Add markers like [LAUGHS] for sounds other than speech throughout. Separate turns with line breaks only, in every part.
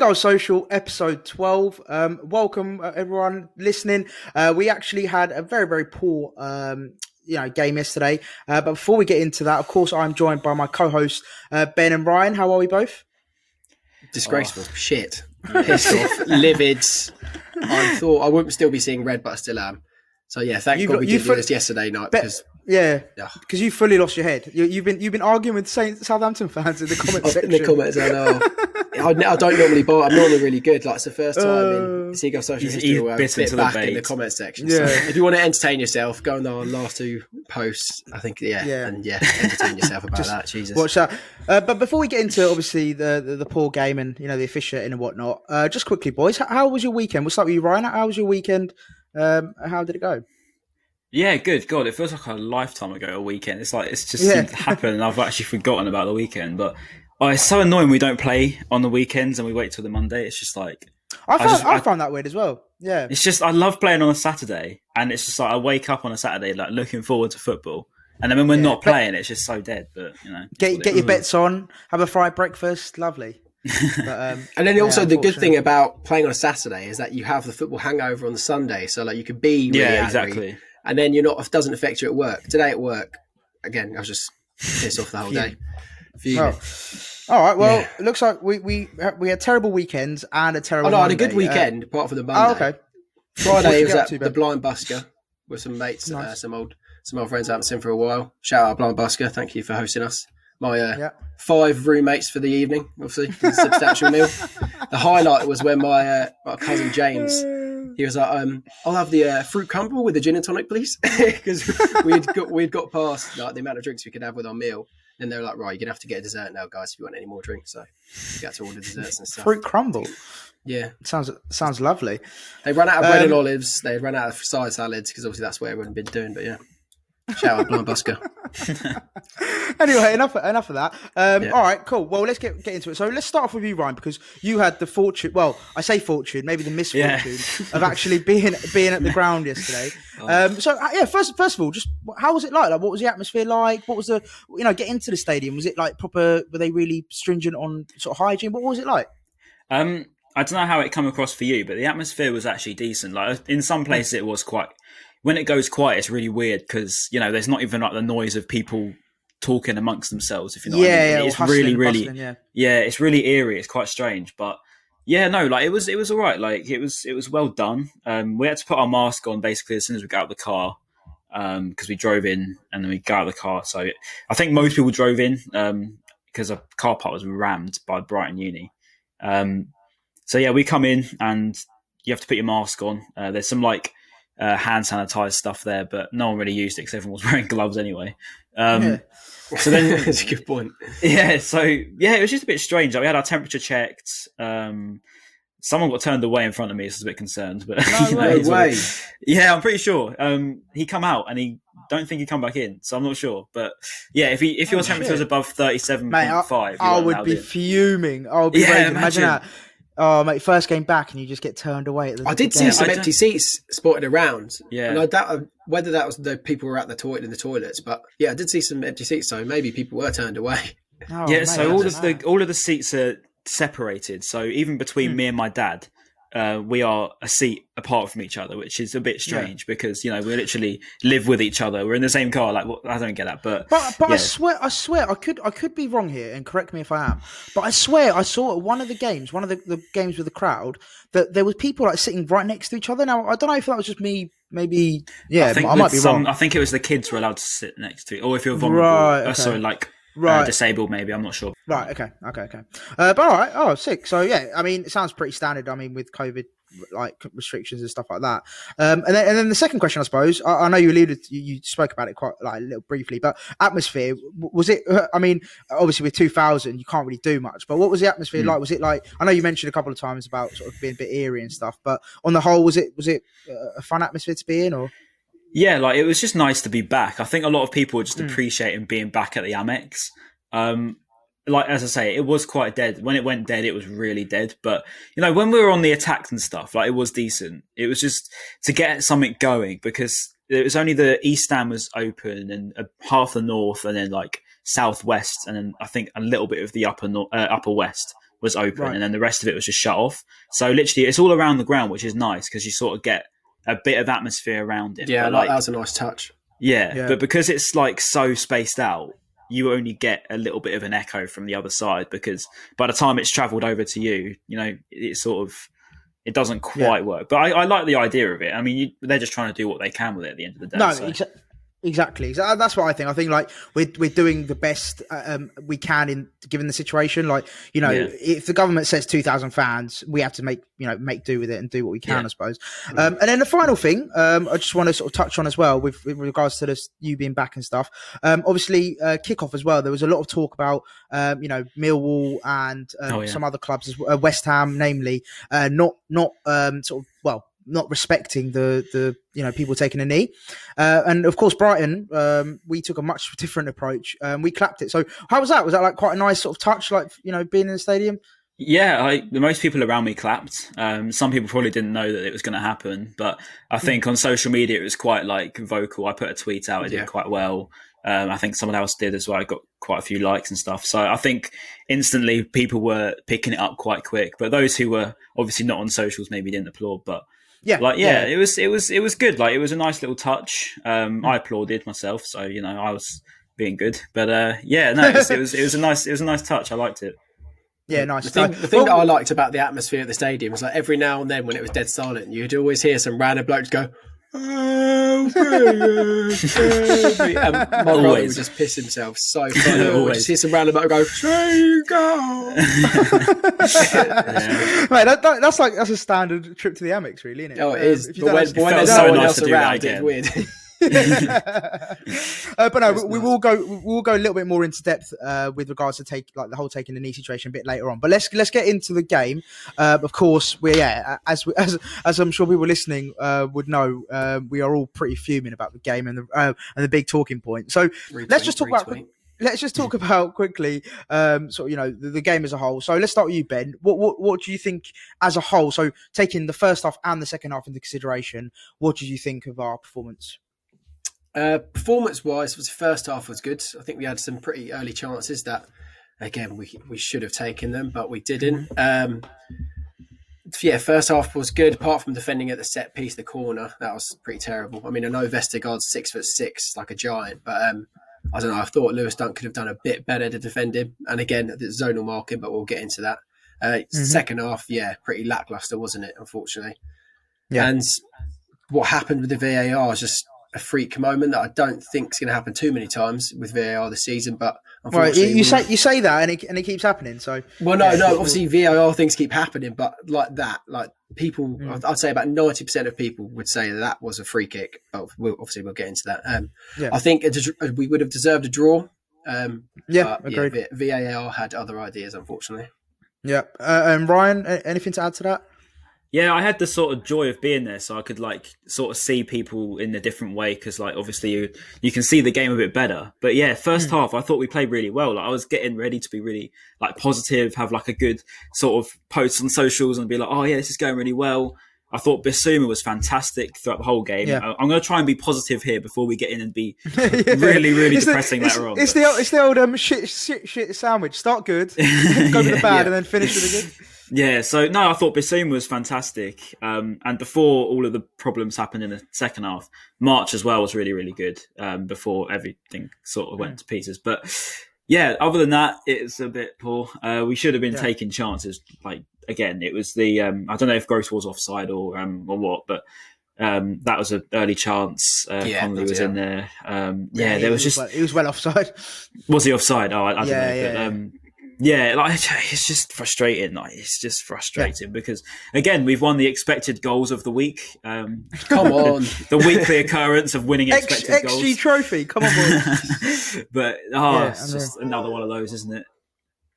Seagull Social, episode 12. Um, welcome, uh, everyone listening. Uh, we actually had a very, very poor um, you know, game yesterday. Uh, but before we get into that, of course, I'm joined by my co-host uh, Ben and Ryan. How are we both?
Disgraceful oh. shit. [LAUGHS] Pissed off, livid. I thought I wouldn't still be seeing red, but I still am. So yeah, thank you God got, we did fu- this yesterday night because
yeah, because you fully lost your head. You, have been you've been arguing with Saint Southampton fans in the [LAUGHS] comments section.
in the comments, I know. I, I, don't normally bar. I'm normally really good. Like it's the first time in uh, Seagull social he's, history where i bit back in the comments section. Yeah. So if you want to entertain yourself, go on our last two posts. I think yeah, yeah. and yeah, entertain yourself about that. Jesus,
watch that. Uh, but before we get into obviously the, the, the poor game and you know the officiating and whatnot, uh, just quickly, boys, how, how, was your weekend? We'll start with you, Ryan. How was your weekend? Um, how did it go?
Yeah, good. God, it feels like a lifetime ago. A weekend. It's like it's just yeah. happened, and I've actually forgotten about the weekend. But oh, it's so annoying. We don't play on the weekends, and we wait till the Monday. It's just like
I found I, just, I, I found that weird as well. Yeah,
it's just I love playing on a Saturday, and it's just like I wake up on a Saturday like looking forward to football, and then when we're yeah, not playing, it's just so dead. But you know,
get get your bets on, have a fried breakfast, lovely. [LAUGHS]
But, um, and then also the good thing about playing on a Saturday is that you have the football hangover on the Sunday, so like you could be really yeah exactly and then you're not. It doesn't affect you at work. Today at work, again, I was just pissed off the whole day.
Oh. All right. Well, yeah. it looks like we we we had terrible weekends and a terrible. Oh no, I
had a good uh, weekend uh, apart from the Monday. Oh, okay. Friday was at to, the Blind Busker with some mates, uh, nice. uh, some old some old friends I haven't seen for a while. Shout out Blind Busker, thank you for hosting us. My uh, yeah. five roommates for the evening, obviously, substantial meal. [LAUGHS] The highlight was when my uh, my cousin James he was like, um, "I'll have the uh, fruit crumble with the gin and tonic, please," [LAUGHS] because we'd got we'd got past like the amount of drinks we could have with our meal. And they were like, "Right, you're gonna have to get a dessert now, guys, if you want any more drinks." So we got to order desserts and stuff.
Fruit crumble.
Yeah,
sounds sounds lovely.
They ran out of bread um, and olives. They ran out of side salads because obviously that's what everyone had been doing. But yeah, Shout out Blind Busker. [LAUGHS]
anyway, enough enough of that. Um, yeah. All right, cool. Well, let's get get into it. So let's start off with you, Ryan, because you had the fortune. Well, I say fortune, maybe the misfortune yeah. [LAUGHS] of actually being being at the ground yesterday. [LAUGHS] Oh. Um, so uh, yeah, first first of all, just how was it like? Like, what was the atmosphere like? What was the you know get into the stadium? Was it like proper? Were they really stringent on sort of hygiene? What was it like?
Um, I don't know how it come across for you, but the atmosphere was actually decent. Like in some places, it was quite when it goes quiet, it's really weird because you know there's not even like the noise of people talking amongst themselves. If you know, yeah, I mean. it's really, really, bustling, yeah. yeah, it's really eerie. It's quite strange, but yeah, no, like it was, it was all right. Like it was, it was well done. Um, we had to put our mask on basically as soon as we got out of the car because um, we drove in and then we got out of the car. So I think most people drove in because um, a car park was rammed by Brighton Uni. Um, so yeah, we come in and you have to put your mask on. Uh, there's some like uh, hand sanitized stuff there, but no one really used it because everyone was [LAUGHS] wearing gloves anyway. Um, yeah.
So then, [LAUGHS] that's a good point.
Yeah. So yeah, it was just a bit strange. Like, we had our temperature checked. Um, someone got turned away in front of me. So I was a bit concerned, but
no [LAUGHS] you know, way.
Yeah, I'm pretty sure. Um, he come out and he don't think he come back in, so I'm not sure. But yeah, if he if your oh, temperature shit. was above thirty seven point five,
I, I would be in. fuming. I would be yeah, imagine. imagine that Oh, mate, first game back and you just get turned away. At the.
I did see some empty seats spotted around. Yeah. And I doubt uh, whether that was the people were at the toilet in the toilets, but yeah, I did see some empty seats, so maybe people were turned away. [LAUGHS]
Oh, yeah, mate, so all of know. the all of the seats are separated. So even between hmm. me and my dad, uh, we are a seat apart from each other, which is a bit strange yeah. because you know we literally live with each other. We're in the same car. Like well, I don't get that, but
but, but yeah. I swear, I swear, I could I could be wrong here, and correct me if I am. But I swear, I saw one of the games, one of the, the games with the crowd, that there was people like sitting right next to each other. Now I don't know if that was just me. Maybe yeah, I, I might be some, wrong.
I think it was the kids were allowed to sit next to, you. or if you're vulnerable, right, okay. uh, sorry, like right. Uh, disabled maybe i'm not sure
right okay okay okay uh, but all right oh sick so yeah i mean it sounds pretty standard i mean with covid like restrictions and stuff like that. Um, and then, and then the second question, I suppose, I, I know you alluded, you, you, spoke about it quite like a little briefly, but atmosphere was it? I mean, obviously with 2000, you can't really do much, but what was the atmosphere mm. like? Was it like? I know you mentioned a couple of times about sort of being a bit eerie and stuff, but on the whole, was it was it a fun atmosphere to be in, or?
Yeah, like it was just nice to be back. I think a lot of people were just mm. appreciating being back at the Amex. Um, like as I say, it was quite dead. When it went dead, it was really dead. But you know, when we were on the attacks and stuff, like it was decent. It was just to get something going because it was only the east stand was open and uh, half the north, and then like southwest, and then I think a little bit of the upper north, uh, upper west. was open, right. and then the rest of it was just shut off. So literally, it's all around the ground, which is nice because you sort of get a bit of atmosphere around it.
Yeah, like, that was a nice touch.
Yeah, yeah, but because it's like so spaced out, you only get a little bit of an echo from the other side because by the time it's travelled over to you, you know, it sort of it doesn't quite yeah. work. But I, I, like the idea of it. I mean, you, they're just trying to do what they can with it at the end of the day.
No, so. exa- Exactly. That's what I think. I think like we're we're doing the best uh, um, we can in given the situation. Like you know, yeah. if the government says two thousand fans, we have to make you know make do with it and do what we can, yeah. I suppose. Um, and then the final thing, um, I just want to sort of touch on as well with, with regards to this you being back and stuff. Um, obviously, uh, kickoff as well. There was a lot of talk about um, you know Millwall and um, oh, some other clubs, as well, uh, West Ham, namely, uh, not not sort of not respecting the the you know people taking a knee, uh, and of course Brighton, um, we took a much different approach. Um, we clapped it. So how was that? Was that like quite a nice sort of touch, like you know being in the stadium?
Yeah, I, the most people around me clapped. Um, some people probably didn't know that it was going to happen, but I hmm. think on social media it was quite like vocal. I put a tweet out, it yeah. did quite well. Um, I think someone else did as well. I got quite a few likes and stuff. So I think instantly people were picking it up quite quick. But those who were obviously not on socials maybe didn't applaud. But yeah, like yeah, yeah, it was it was it was good. Like it was a nice little touch. Um, I applauded myself, so you know I was being good. But uh, yeah, no, it was, it was, it was a nice it was a nice touch. I liked it.
Yeah, nice.
The thing, the thing well, that I liked about the atmosphere at the stadium was like every now and then when it was dead silent, you'd always hear some random blokes go, and [LAUGHS] my brother would just piss himself so [LAUGHS] funny. Always. Just hear some random bloke go, "There go."
yeah. [LAUGHS] Mate, that, that, that's like that's a standard trip to the Amex, really, isn't it?
Oh, it is. Um, but when, when there's no one else around, it's weird.
Uh, but no, we, we, will go. We will go a little bit more into depth uh, with regards to take like the whole taking the knee situation a bit later on. But let's let's get into the game. Uh, of course, we're yeah, as we, as as I'm sure people listening uh, would know, uh, we are all pretty fuming about the game and the uh, and the big talking point. So retweet, let's just talk retweet. about let's [LAUGHS] just talk about quickly, um, sort of, you know, the, the, game as a whole. So let's start with you, Ben. What, what, what do you think as a whole? So taking the first half and the second half into consideration, what did you think of our performance?
Uh, performance wise, the first half was good. I think we had some pretty early chances that, again, we we should have taken them, but we didn't. Um, yeah, first half was good. Apart from defending at the set piece, the corner that was pretty terrible. I mean, I know Vestergaard's six foot six, like a giant, but um, I don't know. I thought Lewis Dunk could have done a bit better to defend him. And again, the zonal marking, but we'll get into that. Uh, mm-hmm. Second half, yeah, pretty lackluster, wasn't it? Unfortunately. Yeah. And what happened with the VAR is just a freak moment that I don't think is going to happen too many times with VAR this season. But
right, you, you say you say that, and it and it keeps happening. So
well, no, yeah. no. Obviously, VAR things keep happening, but like that, like people, mm. I'd say about ninety percent of people would say that, that was a free kick. But we'll, obviously, we'll get into that. Um, yeah. I think it, we would have deserved a draw. Um,
yeah, agreed.
Yeah, VAR had other ideas, unfortunately.
Yeah, uh, and Ryan, anything to add to that?
Yeah, I had the sort of joy of being there, so I could like sort of see people in a different way because, like, obviously you you can see the game a bit better. But yeah, first mm. half I thought we played really well. Like, I was getting ready to be really like positive, have like a good sort of post on socials and be like, oh yeah, this is going really well. I thought Bissouma was fantastic throughout the whole game. Yeah. I'm going to try and be positive here before we get in and be [LAUGHS] yeah. really, really it's depressing
the,
later
on. It's but. the it's the old um, shit, shit, shit sandwich. Start good, [LAUGHS] go with the [LAUGHS] bad, yeah. and then finish with the good.
Yeah, so no, I thought Bissouma was fantastic. Um, and before all of the problems happened in the second half, March as well was really, really good um, before everything sort of went to pieces. But yeah, other than that, it's a bit poor. Uh, we should have been yeah. taking chances. Like, again, it was the, um, I don't know if Gross was offside or, um, or what, but um, that was an early chance. Uh, yeah, Connolly was yeah. in there. Um, yeah, yeah, there was, was just.
Well, he was well offside.
Was he offside? Oh, I, I don't know. But, um, yeah, like [LAUGHS] it's just frustrating. Like it's just frustrating yeah. because again, we've won the expected goals of the week. Um,
come [LAUGHS] on,
the weekly occurrence of winning [LAUGHS] expected
X,
goals.
XG trophy. Come on,
but oh, yeah, it's just another one of those, isn't it?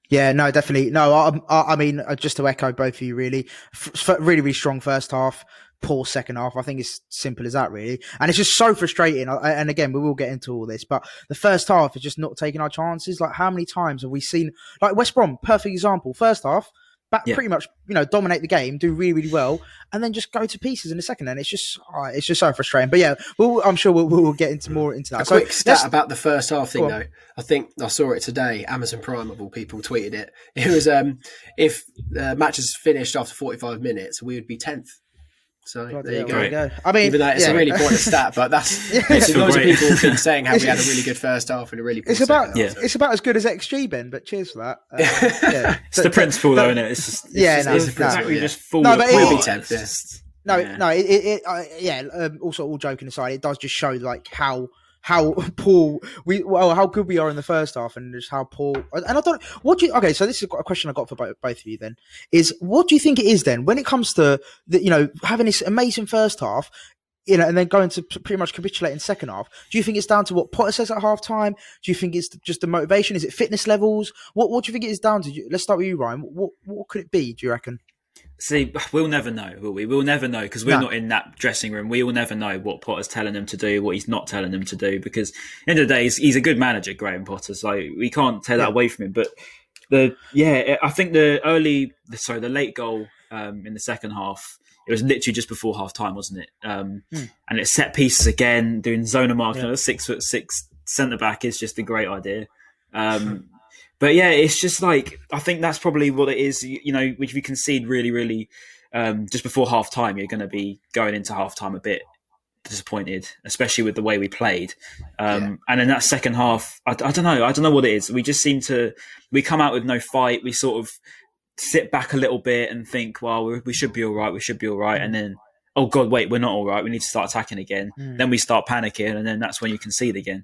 Yeah, no, definitely. No, I, I, I mean, uh, just to echo both of you, really, F- really, really strong first half poor second half. I think it's simple as that, really. And it's just so frustrating. And again, we will get into all this, but the first half is just not taking our chances. Like, how many times have we seen, like West Brom, perfect example. First half, back, yeah. pretty much, you know, dominate the game, do really, really well, and then just go to pieces in a second. And it's just, oh, it's just so frustrating. But yeah, we'll, I'm sure we'll, we'll get into more into that.
A so, quick stat about the first half thing, though. I think I saw it today. Amazon Prime of all people tweeted it. It was um, if uh, matches finished after 45 minutes, we would be 10th so God, there, you there, you go. I mean, even though it's yeah. a really pointless stat, but that's [LAUGHS] yeah. it's loads of people have been [LAUGHS] saying how we had a really good first half and a really.
It's about yeah. it's about as good as XG, Ben. But cheers for that. Uh, [LAUGHS]
yeah. it's so, the principle, though, isn't it? It's just it's
yeah,
just,
no,
it's
the principle.
No, just full no, but
it, we'll be tenth. Yeah.
No, yeah. no, it, it, uh, yeah. Um, also, all joking aside, it does just show like how how [LAUGHS] poor we well how good we are in the first half and just how poor and I don't what do you okay so this is a question I got for both, both of you then is what do you think it is then when it comes to the you know having this amazing first half you know, and then going to pretty much capitulate in second half. Do you think it's down to what Potter says at half time? Do you think it's just the motivation? Is it fitness levels? What What do you think it is down to? Let's start with you, Ryan. What What could it be? Do you reckon?
See, we'll never know, will we? We'll never know because we're no. not in that dressing room. We will never know what Potter's telling them to do, what he's not telling them to do. Because end of the day, he's, he's, a good manager, Graham Potter. So we can't take that away from him. But the yeah, I think the early, sorry, the late goal um, in the second half. It was literally just before half time, wasn't it? Um, hmm. And it set pieces again, doing zona marking. Yeah. Six foot six centre back is just a great idea. Um, but yeah, it's just like I think that's probably what it is. You, you know, if you concede really, really um, just before half time, you're going to be going into half time a bit disappointed, especially with the way we played. Um, yeah. And in that second half, I, I, don't know. I don't know what it is. We just seem to we come out with no fight. We sort of sit back a little bit and think, well, we, we should be all right. We should be all right. And then, oh god, wait, we're not all right. We need to start attacking again. Mm. Then we start panicking, and then that's when you concede again.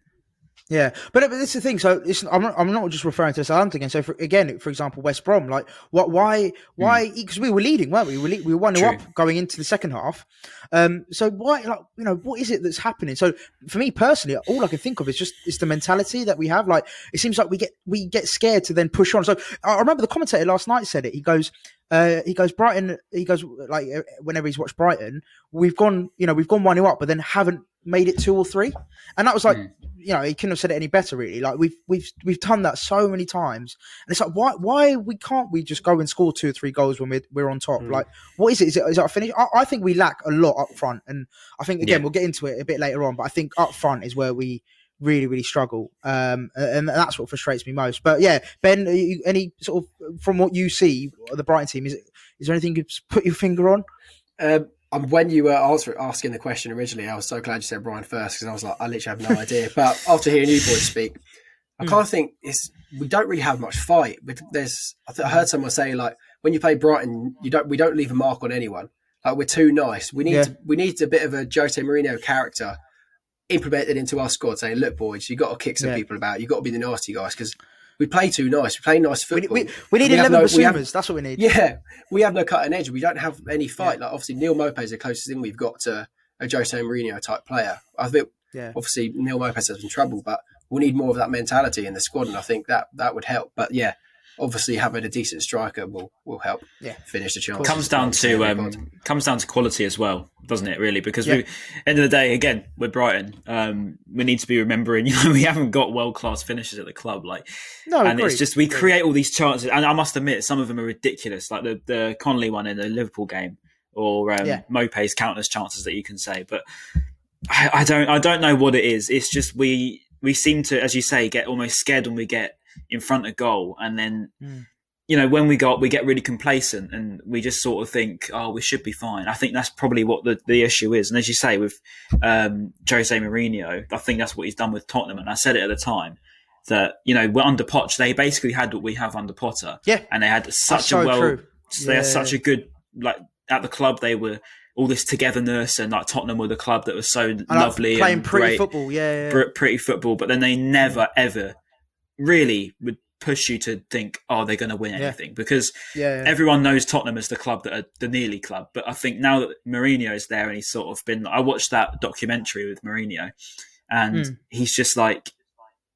Yeah, but, but is the thing. So I'm not, I'm not just referring to Southampton again. So for, again, for example, West Brom, like what, why, why? Because hmm. mm. we were leading, weren't we? We were, we were one up going into the second half. Um, so why, like, you know, what is it that's happening? So for me personally, all I can think of is just is the mentality that we have. Like it seems like we get we get scared to then push on. So I remember the commentator last night said it. He goes, uh, he goes Brighton. He goes like uh, whenever he's watched Brighton, we've gone, you know, we've gone one up, but then haven't made it two or three, and that was like, mm. you know, he couldn't have said it any better, really. Like we've we've we've done that so many times, and it's like, why why we can't we just go and score two or three goals when we're we're on top? Mm. Like, what is it? Is it is it a finish? I, I, think we lack a lot up front, and I think again yeah. we'll get into it a bit later on, but I think up front is where we really really struggle um and that's what frustrates me most but yeah ben you, any sort of from what you see the brighton team is it is there anything you put your finger on
um um, when you were answer, asking the question originally, I was so glad you said Brian first because I was like, I literally have no [LAUGHS] idea. But after hearing you boys speak, I kind of think it's we don't really have much fight. But there's I, th- I heard someone say like when you play Brighton, you don't we don't leave a mark on anyone. Like we're too nice. We need yeah. to, we need a bit of a Jose Mourinho character implemented into our squad, saying, "Look, boys, you got to kick some yeah. people about. You got to be the nasty guys because we play too nice. We play nice football.
We, we, we need we 11 no, Bissoumas. That's what we need.
Yeah, we have no cutting edge. We don't have any fight. Yeah. Like obviously, Neal Maupay is the closest thing we've got to a Jose Mourinho type player. I think yeah. obviously Neal Maupay has been trouble, but we need more of that mentality in the squad, and I think that that would help. But yeah, obviously having a decent striker will will help yeah. finish the chance.
Comes down to um, comes down to quality as well, doesn't it? Really, because yeah. we end of the day, again, with Brighton, um, we need to be remembering, [LAUGHS] you know, we haven't got world class finishes at the club, like, no, and it's just we create all these chances, and I must admit, some of them are ridiculous, like the the Connolly one in the Liverpool game, or um, yeah. Maupay's countless chances that you can say, but. I, I don't. I don't know what it is. It's just we we seem to, as you say, get almost scared when we get in front of goal, and then mm. you know when we got we get really complacent and we just sort of think, oh, we should be fine. I think that's probably what the, the issue is. And as you say with um, Jose Mourinho, I think that's what he's done with Tottenham. And I said it at the time that you know we're under Poch, they basically had what we have under Potter.
Yeah,
and they had such a well, true. they yeah. had such a good like at the club they were all this togetherness and like Tottenham were the club that was so and lovely
like playing
and
pretty
great,
football, yeah, yeah,
pretty football. But then they never ever really would push you to think, oh, they're going to win anything yeah. because yeah, yeah. everyone knows Tottenham as the club that are the nearly club. But I think now that Mourinho is there and he's sort of been, I watched that documentary with Mourinho, and mm. he's just like,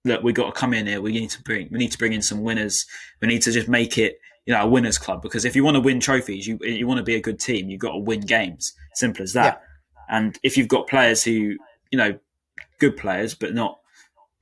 look, we got to come in here. We need to bring, we need to bring in some winners. We need to just make it, you know, a winners club because if you want to win trophies, you you want to be a good team. You've got to win games. Simple as that. And if you've got players who, you know, good players but not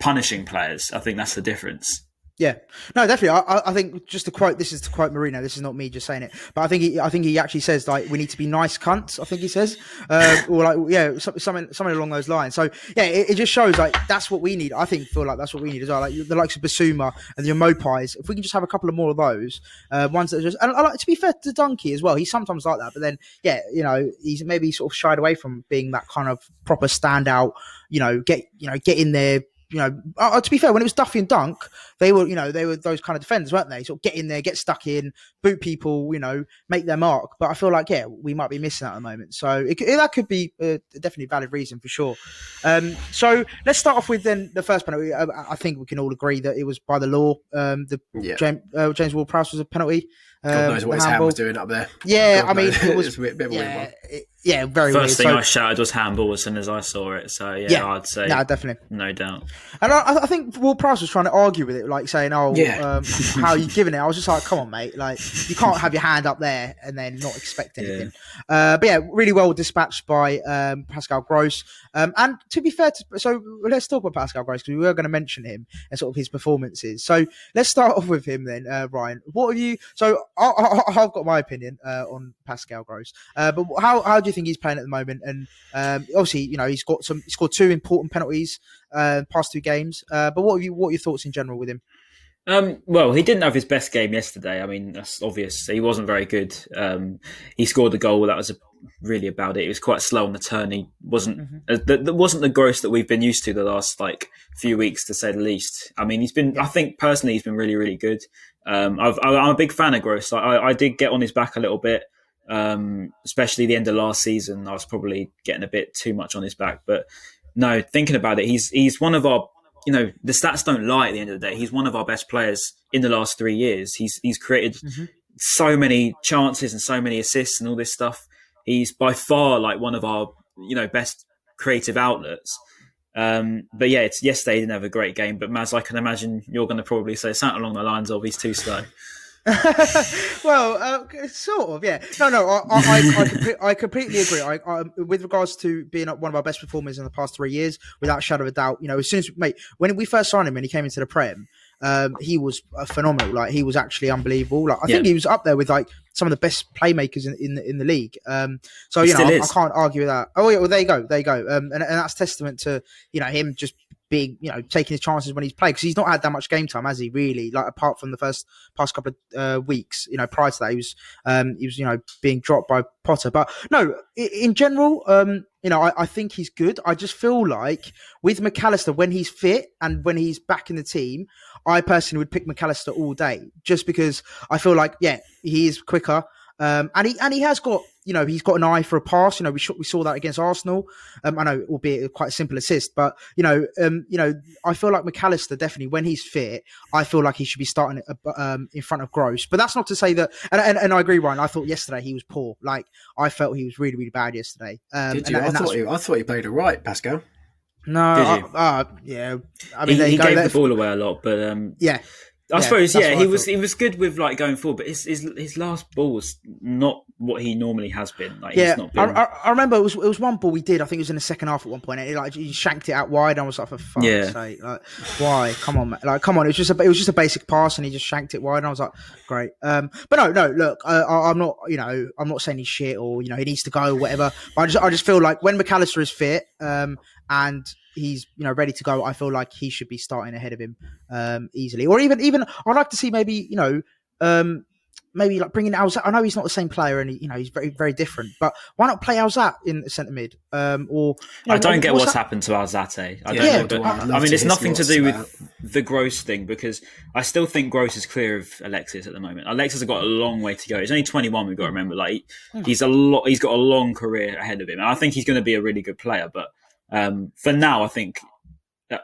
punishing players. I think that's the difference.
Yeah, no, definitely. I, I think just to quote this is to quote Mourinho. This is not me just saying it, but I think he, I think he actually says like we need to be nice cunts. I think he says, uh, [LAUGHS] or like yeah, something something along those lines. So yeah, it, it, just shows like that's what we need. I think feel like that's what we need as well. Like the likes of Bissouma and the Maupays. If we can just have a couple of more of those uh, ones that are just and I like to be fair to Donkey as well. He's sometimes like that, but then yeah, you know, he's maybe sort of shied away from being that kind of proper standout. You know, get you know get in there you know, uh, uh, to be fair, when it was Duffy and Dunk, they were, you know, they were those kind of defenders, weren't they? Sort of get in there, get stuck in, boot people, you know, make their mark. But I feel like, yeah, we might be missing that at the moment. So it, it, that could be a definitely valid reason for sure. Um, so let's start off with then the first penalty. I, I, think we can all agree that it was by the law. Um, the yeah. James, uh, James Ward-Prowse was a penalty.
God um, knows what his hand was doing up there.
Yeah, God I mean, it was, [LAUGHS] a bit, bit
yeah, it, yeah, very. First weird. thing so, I shouted was handball as soon as I saw it. So yeah, yeah I'd say,
yeah, definitely,
no doubt.
And I, I think Ward-Prowse was trying to argue with it, like saying, "Oh, yeah. um, [LAUGHS] how are you giving it?" I was just like, "Come on, mate! Like, you can't have your hand up there and then not expect anything." Yeah. Uh, but yeah, really well dispatched by um, Pascal Gross. Um, and to be fair, to, so let's talk about Pascal Gross because we were going to mention him and sort of his performances. So let's start off with him then, uh, Ryan. What have you? So I, have got my opinion uh, on Pascal Gross, uh, but how how do you think he's playing at the moment? And um, obviously, you know, he's got some, he scored two important penalties uh, past two games. Uh, but what are you, what are your thoughts in general with him?
Um, well, he didn't have his best game yesterday. I mean, that's obvious. He wasn't very good. Um, he scored the goal. That was a, really about it. He was quite slow on the turn. He wasn't. Mm-hmm. Uh, that wasn't the gross that we've been used to the last like few weeks, to say the least. I mean, he's been. I think personally, he's been really, really good. Um, i am a big fan of Gross. I, I, did get on his back a little bit, um, especially the end of last season. I was probably getting a bit too much on his back, but no, thinking about it, he's he's one of our. You know, the stats don't lie. At the end of the day, he's one of our best players in the last three years. He's he's created mm-hmm. so many chances and so many assists and all this stuff. He's by far like one of our you know best creative outlets. Um, but yeah, it's yesterday he didn't have a great game. But Maz, I can imagine you're going to probably say something along the lines of he's too slow. [LAUGHS]
well, uh, sort of, yeah. No, no, I, I, I, [LAUGHS] I completely agree. I, I, with regards to being one of our best performers in the past three years, without a shadow of a doubt, you know, as soon as mate, when we first signed him and he came into the Prem, um, he was phenomenal. Like he was actually unbelievable. Like I yeah. think he was up there with like some of the best playmakers in in, in the league. Um, so he you know, I, I, can't argue with that. Oh yeah, well there you go, there you go. Um, and, and that's testament to you know him just being, you know, taking his chances when he's played because he's not had that much game time, has he? Really, like apart from the first past couple of uh, weeks, you know, prior to that, he was, um, he was, you know, being dropped by Potter. But no, in general, um, you know, I, I think he's good. I just feel like with Mac Allister, when he's fit and when he's back in the team, I personally would pick Mac Allister all day just because I feel like, yeah, he is quicker. Um, and he and he has got you know he's got an eye for a pass. You know we sh- we saw that against Arsenal. Um, I know albeit quite a simple assist, but you know um, you know I feel like Mac Allister definitely when he's fit, I feel like he should be starting uh, um, in front of Gross. But that's not to say that. And, and, and I agree, Ryan. I thought yesterday he was poor. Like I felt he was really really bad yesterday.
Um, Did you? And, I thought he, I thought he played it right, Pascal.
No, I, uh, yeah. I mean,
he, he gave the ball away a lot, but um,
yeah,
I yeah, suppose, yeah, he was he was good with like going forward, but his his, his last ball was not what he normally has been. Like,
yeah,
been...
I, I, remember it was it was one ball we did. I think it was in the second half at one point. And it, like he shanked it out wide. And I was like, for fuck's yeah. sake, like why? Come on, man. like come on. It was just a it was just a basic pass, and he just shanked it wide. And I was like, great. Um, but no, no. Look, I, am not you know I'm not saying he's shit or you know he needs to go or whatever. But I just I just feel like when Mac Allister is fit, um, and he's you know ready to go, I feel like he should be starting ahead of him um, easily. Or even even I'd like to see maybe you know um, maybe like bringing Alzate. I know he's not the same player, and he, you know he's very very different. But why not play Alzate in the centre mid? Um, or
you know, I don't get what's, what's happened to Alzate. I yeah, don't yeah, know. I, I mean, it's nothing to do with the Gross thing because I still think Gross is clear of Alexis at the moment. Alexis has got a long way to go. He's only twenty one. We've got to remember, like hmm. he's a lot. He's got a long career ahead of him, and I think he's going to be a really good player. But um, for now, I think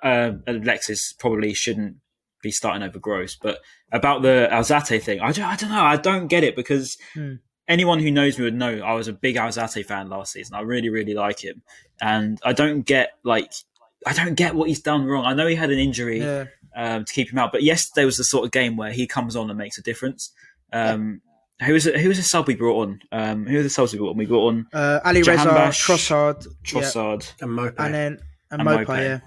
uh, Alexis probably shouldn't be starting over Gross. But about the Alzate thing, I don't, I don't know. I don't get it because hmm. anyone who knows me would know I was a big Alzate fan last season. I really, really like him, and I don't get like I don't get what he's done wrong. I know he had an injury yeah. um, to keep him out, but yesterday was the sort of game where he comes on and makes a difference. Um, who was it, who was the sub we brought on? Um, who was the subs we brought on? We brought on
uh, Alireza, Trossard,
Trossard,
yeah. and Maupay, and then and, and Maupay, yeah.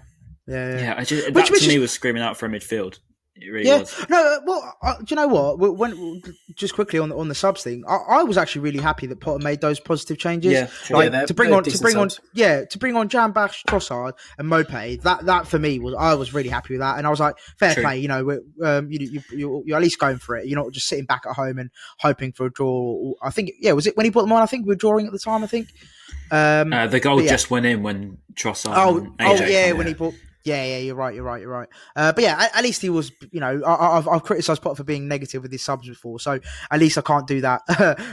Yeah, yeah.
yeah just, that which, to me was screaming out for a midfield. Really yeah, was.
no. Uh, well, uh, do you know what? When just quickly on the, on the subs thing, I, I, was actually really happy that Potter made those positive changes.
Yeah,
like
yeah,
to bring on to bring subs. on yeah to bring on Jahanbakhsh, Trossard, and Maupay. That that for me was I was really happy with that, and I was like, fair True. play. You know, um, you, you you're at least going for it. You're not just sitting back at home and hoping for a draw. I think yeah, was it when he put them on? I think we were drawing at the time. I think. Um,
uh, the goal yeah. just went in when Trossard.
Oh, oh yeah, when he bought yeah, yeah, you're right, you're right, you're right. Uh, but yeah, at, at, least he was, you know, I, have I've criticised Potter for being negative with his subs before, so at least I can't do that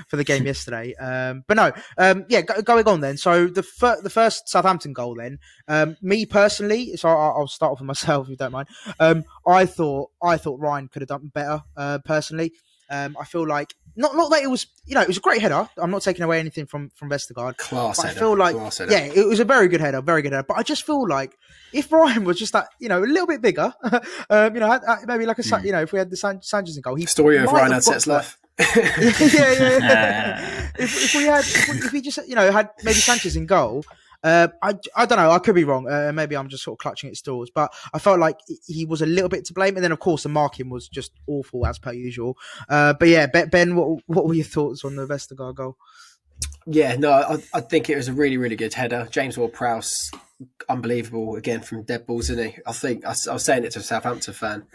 [LAUGHS] for the game [LAUGHS] yesterday. Um, but no, um, yeah, go, going on then. So the fir- the first Southampton goal then, um, me personally, so I'll, I'll, start off with myself if you don't mind. Um, I thought I thought Ryan could have done better uh, personally. Um, I feel like not not that it was you know it was a great header. I'm not taking away anything from from Vestergaard.
Class
I feel like yeah, it was a very good header, very good header. But I just feel like if Ryan was just that you know a little bit bigger, [LAUGHS] um, you know maybe like a mm. you know if we had the San- Sanchez in goal, he
story of Ryan had sets left.
yeah, yeah, yeah. [LAUGHS] if, if, we had, if, we, if we just, you know, had maybe Sanchez in goal, uh, I, I don't know. I could be wrong. Uh, maybe I'm just sort of clutching at straws, but I felt like he was a little bit to blame. And then, of course, the marking was just awful as per usual. Uh, but yeah, Ben, what what were your thoughts on the Vestergaard goal?
Yeah, no, I, I think it was a really, really good header. James Ward-Prowse, unbelievable again from dead balls, isn't he? I think I, I was saying it to a Southampton fan.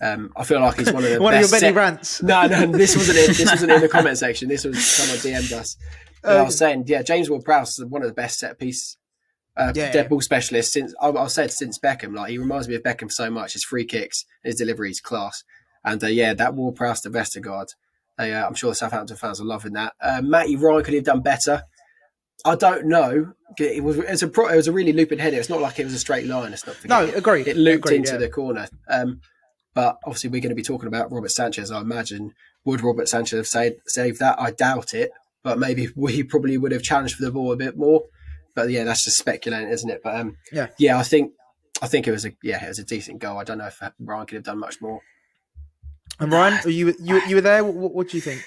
Um, I feel like he's one of the [LAUGHS]
one of your many rants.
No, no, this wasn't in, this [LAUGHS] wasn't in the comment section. This was someone DM'd us. Um, I was saying, yeah, James Ward-Prowse is one of the best set piece uh, yeah, dead ball specialist since I, have said since Beckham. Like he reminds me of Beckham so much. His free kicks, his deliveries, class. And uh, yeah, that Ward-Prowse to Vestergaard. Uh, I'm sure the Southampton fans are loving that. Uh, Matty Ryan could have done better. I don't know. It was, it was a pro, it was a really looping header. It's not like it was a straight line. It's not.
No, agreed.
It looped
agreed,
into
yeah.
the corner. Um, but obviously, we're going to be talking about Robert Sanchez. I imagine would Robert Sanchez have saved, saved that? I doubt it. But maybe [LAUGHS] we probably would have challenged for the ball a bit more but yeah, that's just speculating, isn't it? But um,
yeah,
yeah, I think I think it was a yeah, it was a decent goal. I don't know if Ryan could have done much more.
And Ryan, are you you you were there? What, what do you think?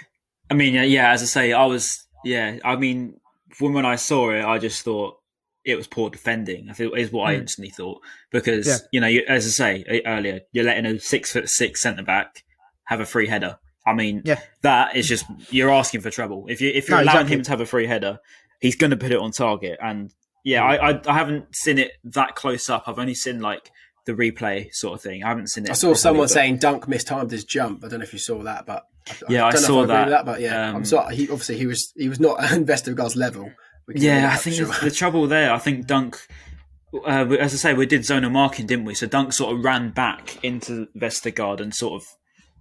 I mean, yeah, yeah, as I say, I was yeah. I mean, when when I saw it, I just thought it was poor defending. I think is what mm. I hmm. instantly thought because yeah. you know, you, as I say earlier, you're letting a six foot six centre back have a free header. I mean,
yeah.
that is just you're asking for trouble. If you if you're no, allowing exactly. him to have a free header, he's going to put it on target. And yeah. I, I, I haven't seen it that close up. I've only seen like the replay sort of thing. I haven't seen it.
I saw someone but... saying Dunk mistimed his jump. I don't know if you saw that, but
I, yeah, I, I saw I that.
that. But yeah, um, I'm sorry. He obviously he was he was not [LAUGHS] an Vestergaard's level.
Yeah, I think sure. the trouble there. I think Dunk. Uh, as I say, we did zonal marking, didn't we? So Dunk sort of ran back into Vestergaard and sort of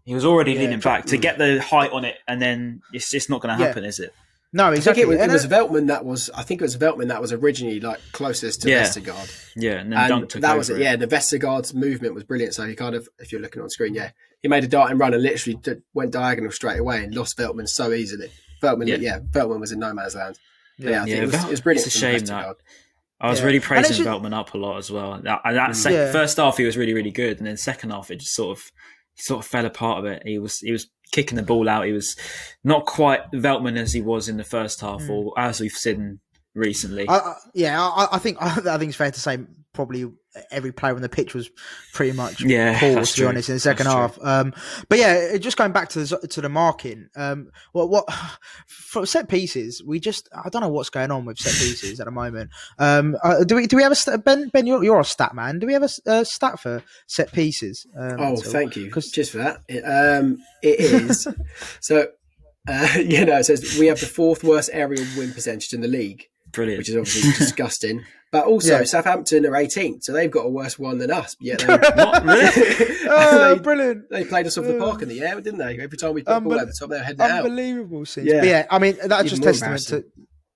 he was already yeah, leaning back to get the height on it, and then it's just not going to happen, yeah. is it?
No, exactly.
I think it was, it was Veltman that was. I think it was Veltman that was originally like closest to yeah. Vestergaard.
Yeah, and then and
that was it. Yeah, the Vestergaard's movement was brilliant. So he kind of, if you're looking on screen, yeah, he made a dart and run and literally did, went diagonal straight away and lost Veltman so easily. Veltman, yeah, yeah Veltman was in no man's land. Yeah, yeah, I think yeah, it, was, it was brilliant.
It's a shame that. I was yeah. really praising just, Veltman up a lot as well. That, that mm. second, first half he was really really good, and then second half it just sort of sort of fell apart a bit. He was he was kicking the ball out. He was not quite Veltman as he was in the first half, mm. or as we've seen recently.
I, I, yeah, I, I, think [LAUGHS] I think it's fair to say probably every player on the pitch was pretty much
yeah,
poor to be honest in the second half. Um, but yeah, just going back to the to the marking. Um, what what [SIGHS] for set pieces? We just I don't know what's going on with set pieces at the moment. Um, uh, do we do we have a st- Ben Ben? You're, you're a stat man. Do we have a, a stat for set pieces?
Um, oh, thank you. Cause... Just for that, it, um, it is [LAUGHS] so. Uh, [LAUGHS] you know, it says we have the fourth worst aerial win percentage in the league.
Brilliant.
Which is obviously [LAUGHS] disgusting. But also, yeah. Southampton are 18th, so they've got a worse one than us. Yet they, [LAUGHS]
Not really. [LAUGHS] oh,
they,
brilliant!
They played us off the park in the air, didn't they? Every time we put Unbe- ball over the top, they were heading
Unbelievable out. scenes. Yeah. yeah, I mean that's just testament to.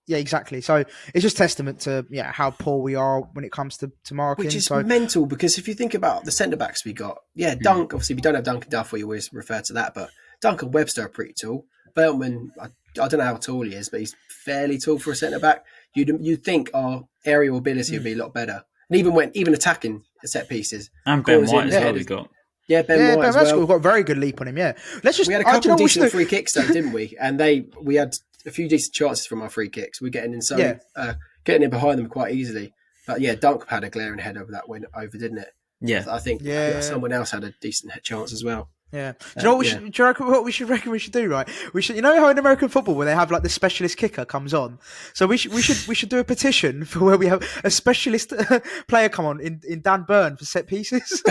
Yeah, exactly. So it's just testament to yeah how poor we are when it comes to, to marking.
Which is
so,
mental because if you think about the centre backs we got, yeah, hmm. Dunk. Mm. Obviously, we don't have Duncan Duff. We always refer to that, but Dunk and Webster are pretty tall. Veltman, I, I don't know how tall he is, but he's fairly tall for a centre back you'd you'd think our aerial ability would be a lot better. And even when even attacking set pieces,
and Ben White as well, we got.
Yeah, Ben yeah, White Ben well.
We've got a very good leap on him. Yeah, let's just.
We had a couple of decent free kicks though, didn't we? And they we had a few decent chances from our free kicks. We're getting in some, yeah. uh, getting in behind them quite easily. But yeah, Dunk had a glaring head over that win over, didn't it?
Yeah,
I think yeah, someone else had a decent chance as well.
Yeah. Do you know what we, should, do you reckon what we should [LAUGHS] reckon we should do? Right. We should. You know how in American football where they have like the specialist kicker comes on. So we should we should we should do a petition [LAUGHS] for where we have a specialist [LAUGHS] player come on in, in Dan Burn for set pieces.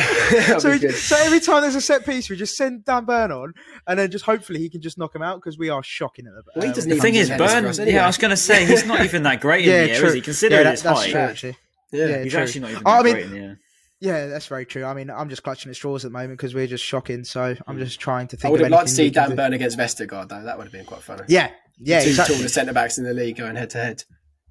so we, so every time there's a set piece, we just send Dan Burn on, and then just hopefully he can just knock him out because we are shocking at the.
Well, uh, the thing is, Burn. Anyway. Yeah, I was going to say he's not even that great in yeah, the air, true. is he? Considering yeah, that, his height. True, actually. Yeah, yeah he's true. actually not even oh, that I mean, great in the air.
Yeah, that's very true. I mean, I'm just clutching at straws at the moment because we're just shocking. So I'm just trying to think.
I would have liked to see Dan Burn against Vestergaard though. That would have been quite funny.
Yeah, yeah,
the two
exactly.
tallest centre backs in the league going head to head.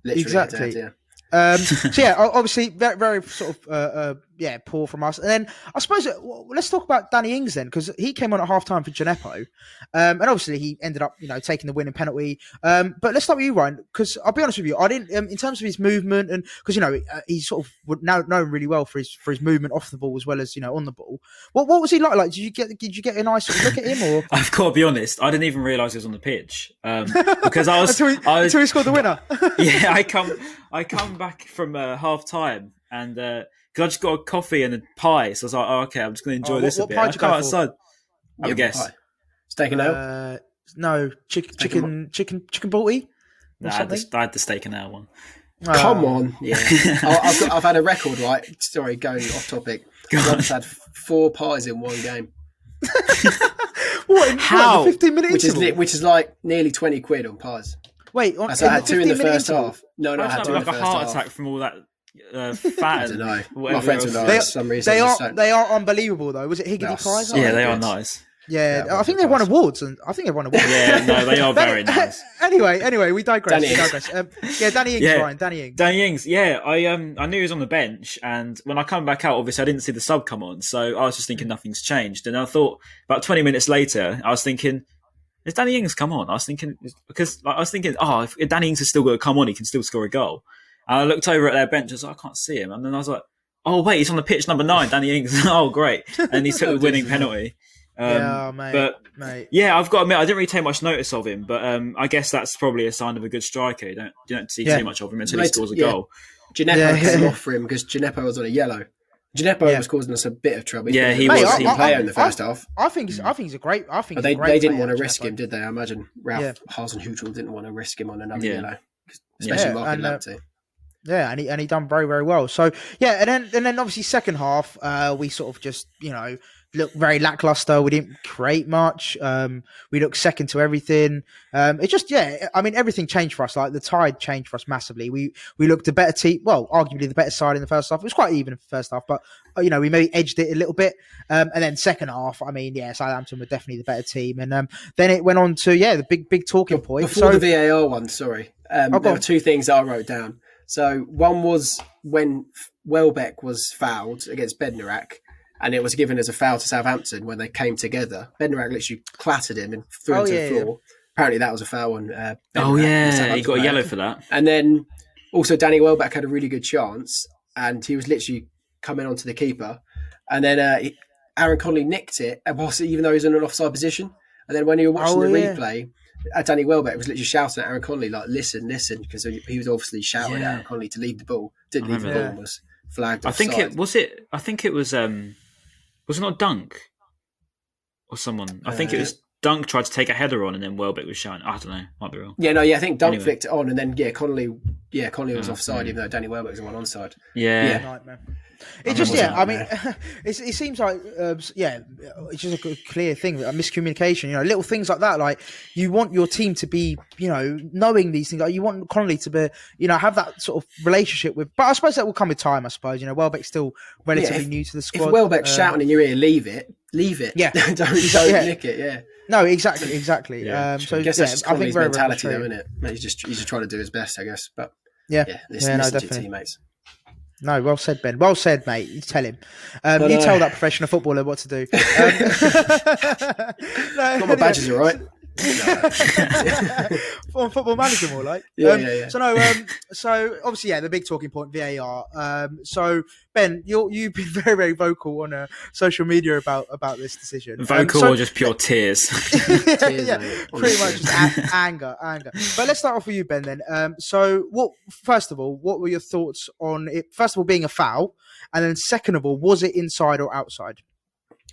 Exactly.
Head -head, yeah.
Um, [LAUGHS] so yeah, obviously very, very sort of uh, uh, yeah poor from us. And then I suppose uh, let's talk about Danny Ings then because he came on at half time for Djenepo, um, and obviously he ended up you know taking the winning penalty. Um, but let's start with you, Ryan, because I'll be honest with you, I didn't um, in terms of his movement and because you know uh, he's sort of now known really well for his for his movement off the ball as well as you know on the ball. What what was he like? Like did you get did you get a nice look at him or? [LAUGHS]
I've got to be honest, I didn't even realise he was on the pitch um, because I [LAUGHS] was
until, he,
I
was, until he scored the winner. [LAUGHS]
yeah, I come I come back from uh, half time and because I just got a coffee and a pie, so I was like, oh, okay, I'm just going to enjoy oh, this what, a bit. What pie did you go outside. I guess pie.
steak and ale. Uh,
no, chicken, chicken, chicken, chicken balti.
No, I, had the, I had the steak and ale one.
Oh. Come on, yeah. [LAUGHS] [LAUGHS] I've, got, I've had a record, right? Sorry, going off topic. I once had four pies in one game. [LAUGHS]
what? In, How? What, Fifteen minutes,
which is li- which is like nearly twenty quid on pies.
Wait, on,
so I had two in the first interval? half. No, no,
I,
I had
two
like in
the first half. a heart attack from all that uh, [LAUGHS] fat. I
don't know. My friends would know.
They,
some reason.
They are they are unbelievable though. Was it Higgidy Pies?
Yeah, they are nice.
Yeah, yeah I think they've won awards, and I think they've won awards.
yeah, no, they are [LAUGHS] very nice. [LAUGHS]
anyway, anyway, we digress. Danny we digress. Um, yeah, Danny Ings, yeah. Ryan, Danny Ings.
Danny Ings, yeah. I um, I knew he was on the bench, and when I come back out, obviously I didn't see the sub come on, so I was just thinking nothing's changed. And I thought about twenty minutes later, I was thinking, is Danny Ings come on? I was thinking because like, I was thinking, oh, if Danny Ings has still got to come on, he can still score a goal. And I looked over at their bench, I was like, I can't see him, and then I was like, oh wait, he's on the pitch number nine, Danny Ings. [LAUGHS] oh great, and he took the [LAUGHS] winning penalty.
Um, yeah, mate, but mate.
yeah, I've got to admit, I didn't really take much notice of him, but um, I guess that's probably a sign of a good striker. You don't you don't see yeah. too much of him until he scores a yeah. goal.
Djenepo yeah. came [LAUGHS] off for him because Djenepo was on a yellow. Djenepo yeah. was causing us a bit of trouble.
yeah, he was
a team player in the first
I,
half.
I think he's, I think he's a great. I think
they
they
didn't want to risk him, did they? I imagine Ralph yeah. Hasenhüttl didn't want to risk him on another yellow, especially yeah, Mark and, uh,
yeah, and he and he done very very well. So yeah, and then and then obviously second half, uh, we sort of just you know looked very lackluster. We didn't create much. Um, we looked second to everything. Um, it just, yeah, I mean, everything changed for us. Like the tide changed for us massively. We we looked a better team. Well, arguably the better side in the first half. It was quite even in the first half, but uh, you know, we maybe edged it a little bit. Um, and then second half, I mean, yeah, Southampton were definitely the better team. And um, then it went on to yeah, the big big talking point.
Before so, the VAR one, sorry, um, oh, there were two things I wrote down. So one was when Welbeck was fouled against Bednarek and it was given as a foul to Southampton when they came together. Bednarek literally clattered him and threw
oh,
him to
yeah,
the floor. Yeah. Apparently, that was a foul on. Uh,
oh yeah, he got a yellow for that.
And then also Danny Welbeck had a really good chance, and he was literally coming onto the keeper, and then uh, Aaron Connolly nicked it, whilst even though he was in an offside position. And then when you were watching oh, the yeah. replay, Danny Welbeck was literally shouting at Aaron Connolly like, "Listen, listen," because he was obviously shouting at Aaron Connolly to lead the ball. Didn't lead the ball, was flagged.
I think it was it. I think it was. um was it not Dunk or someone? I think it was uh, Dunk tried to take a header on, and then Welbeck was shouting. I don't know. Might be wrong.
Yeah, no, yeah. I think Dunk anyway. flicked it on, and then yeah, Connolly, yeah, Connolly was oh, offside, even though Danny Welbeck was the one onside.
Yeah.
yeah. It just yeah, I mean, [LAUGHS] it seems like uh, yeah, it's just a clear thing, a miscommunication. You know, little things like that. Like you want your team to be, you know, knowing these things. Like you want Connolly to be, you know, have that sort of relationship with. But I suppose that will come with time. I suppose you know, Welbeck's still relatively yeah, if, new to the squad.
If Welbeck's uh, shouting in your ear, leave it, leave it.
Yeah, [LAUGHS]
don't, don't [LAUGHS] yeah. nick it. Yeah.
No, exactly, exactly. Yeah, um, so I guess yeah, that's just I think very, mentality,
very though, isn't it? He's just he's just trying to do his best, I guess. But
yeah,
yeah, listen, yeah, no, listen to your teammates.
No, well said, Ben. Well said, mate. You tell him. Um, you tell that professional footballer what to do. Um, [LAUGHS] [LAUGHS]
no, Got my badges, all right. [LAUGHS]
on football manager more like.
Yeah, um, yeah, yeah.
so no um, so obviously yeah the big talking point VAR um, so Ben you you've been [LAUGHS] very very vocal on uh, social media about about this decision.
Um, vocal
so,
or just pure tears, [LAUGHS]
tears yeah, pretty much. Just a- anger anger. But let's start off with you Ben then. Um, so what first of all what were your thoughts on it? First of all being a foul and then second of all was it inside or outside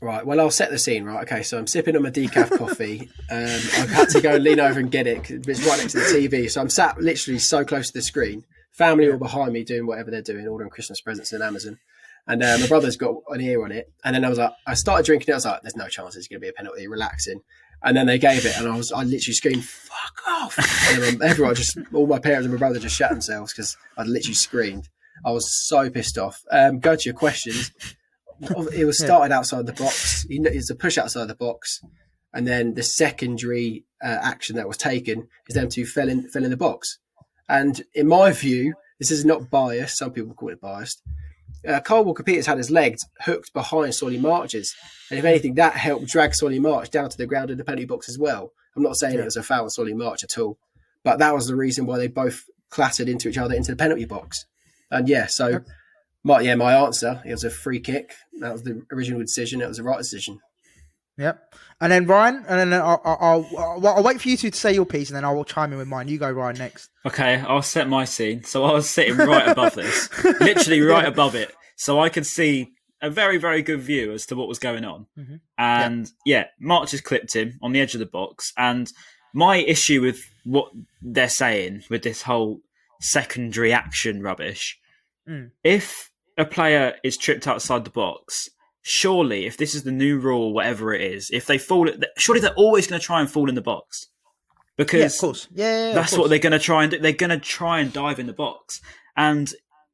Right. Well, I'll set the scene. Right. Okay. So I'm sipping on my decaf [LAUGHS] coffee. Um, I've had to go and lean over and get it. Cause It's right next to the TV. So I'm sat literally so close to the screen. Family all behind me doing whatever they're doing, ordering Christmas presents in Amazon. And uh, my brother's got an ear on it. And then I was like, I started drinking it. I was like, there's no chance it's going to be a penalty. Relaxing. And then they gave it, and I was, I literally screamed, "Fuck off!" And everyone just, all my parents and my brother just shut themselves because I literally screamed. I was so pissed off. Um, go to your questions it was started outside the box. It's a push outside the box, and then the secondary uh, action that was taken is them to fill in fill in the box. And in my view, this is not biased. Some people call it biased. Uh, Kyle Walker Peters had his legs hooked behind Solly March's, and if anything, that helped drag Solly March down to the ground in the penalty box as well. I'm not saying yeah. it was a foul on Solly March at all, but that was the reason why they both clattered into each other into the penalty box. And yeah, so. My yeah, my answer. It was a free kick. That was the original decision. It was the right decision.
Yep. And then Ryan, and then I'll, I'll, I'll, I'll, wait for you two to say your piece, and then I will chime in with mine. You go, Ryan, next.
Okay, I'll set my scene. So I was sitting right above this, [LAUGHS] literally right yeah. above it, so I could see a very, very good view as to what was going on. Mm-hmm. And yeah. yeah, March has clipped him on the edge of the box. And my issue with what they're saying with this whole secondary action rubbish, mm. if a player is tripped outside the box, surely if this is the new rule, whatever it is, if they fall, surely they're always going to try and fall in the box because yeah,
of course, yeah, yeah
that's
course.
what they're going to try and do. They're going to try and dive in the box, and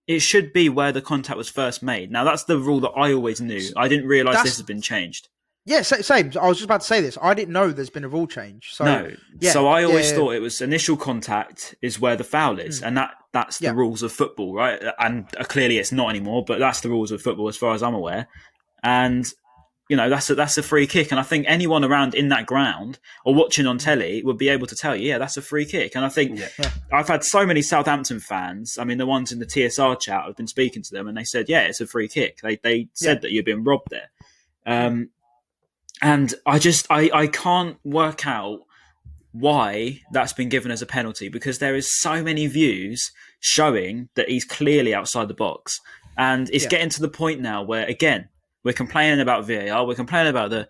it should be where the contact was first made. Now that's the rule that I always knew. I didn't realize that's, this has been changed.
Yeah, same. I was just about to say this. I didn't know there's been a rule change. So,
no.
Yeah,
so I always yeah, thought it was initial contact is where the foul is, mm. and that that's the yeah. rules of football, right? And uh, clearly it's not anymore, but that's the rules of football as far as I'm aware. And you know that's a, that's a free kick, and I think anyone around in that ground or watching on telly would be able to tell you, yeah, that's a free kick. And I think I've had so many Southampton fans. I mean, the ones in the TSR chat, I've been speaking to them, and they said, yeah, it's a free kick. They they said that you've been robbed there. Um, and I just I I can't work out why that's been given as a penalty because there is so many views showing that he's clearly outside the box. And it's yeah. getting to the point now where again we're complaining about VAR we're complaining about the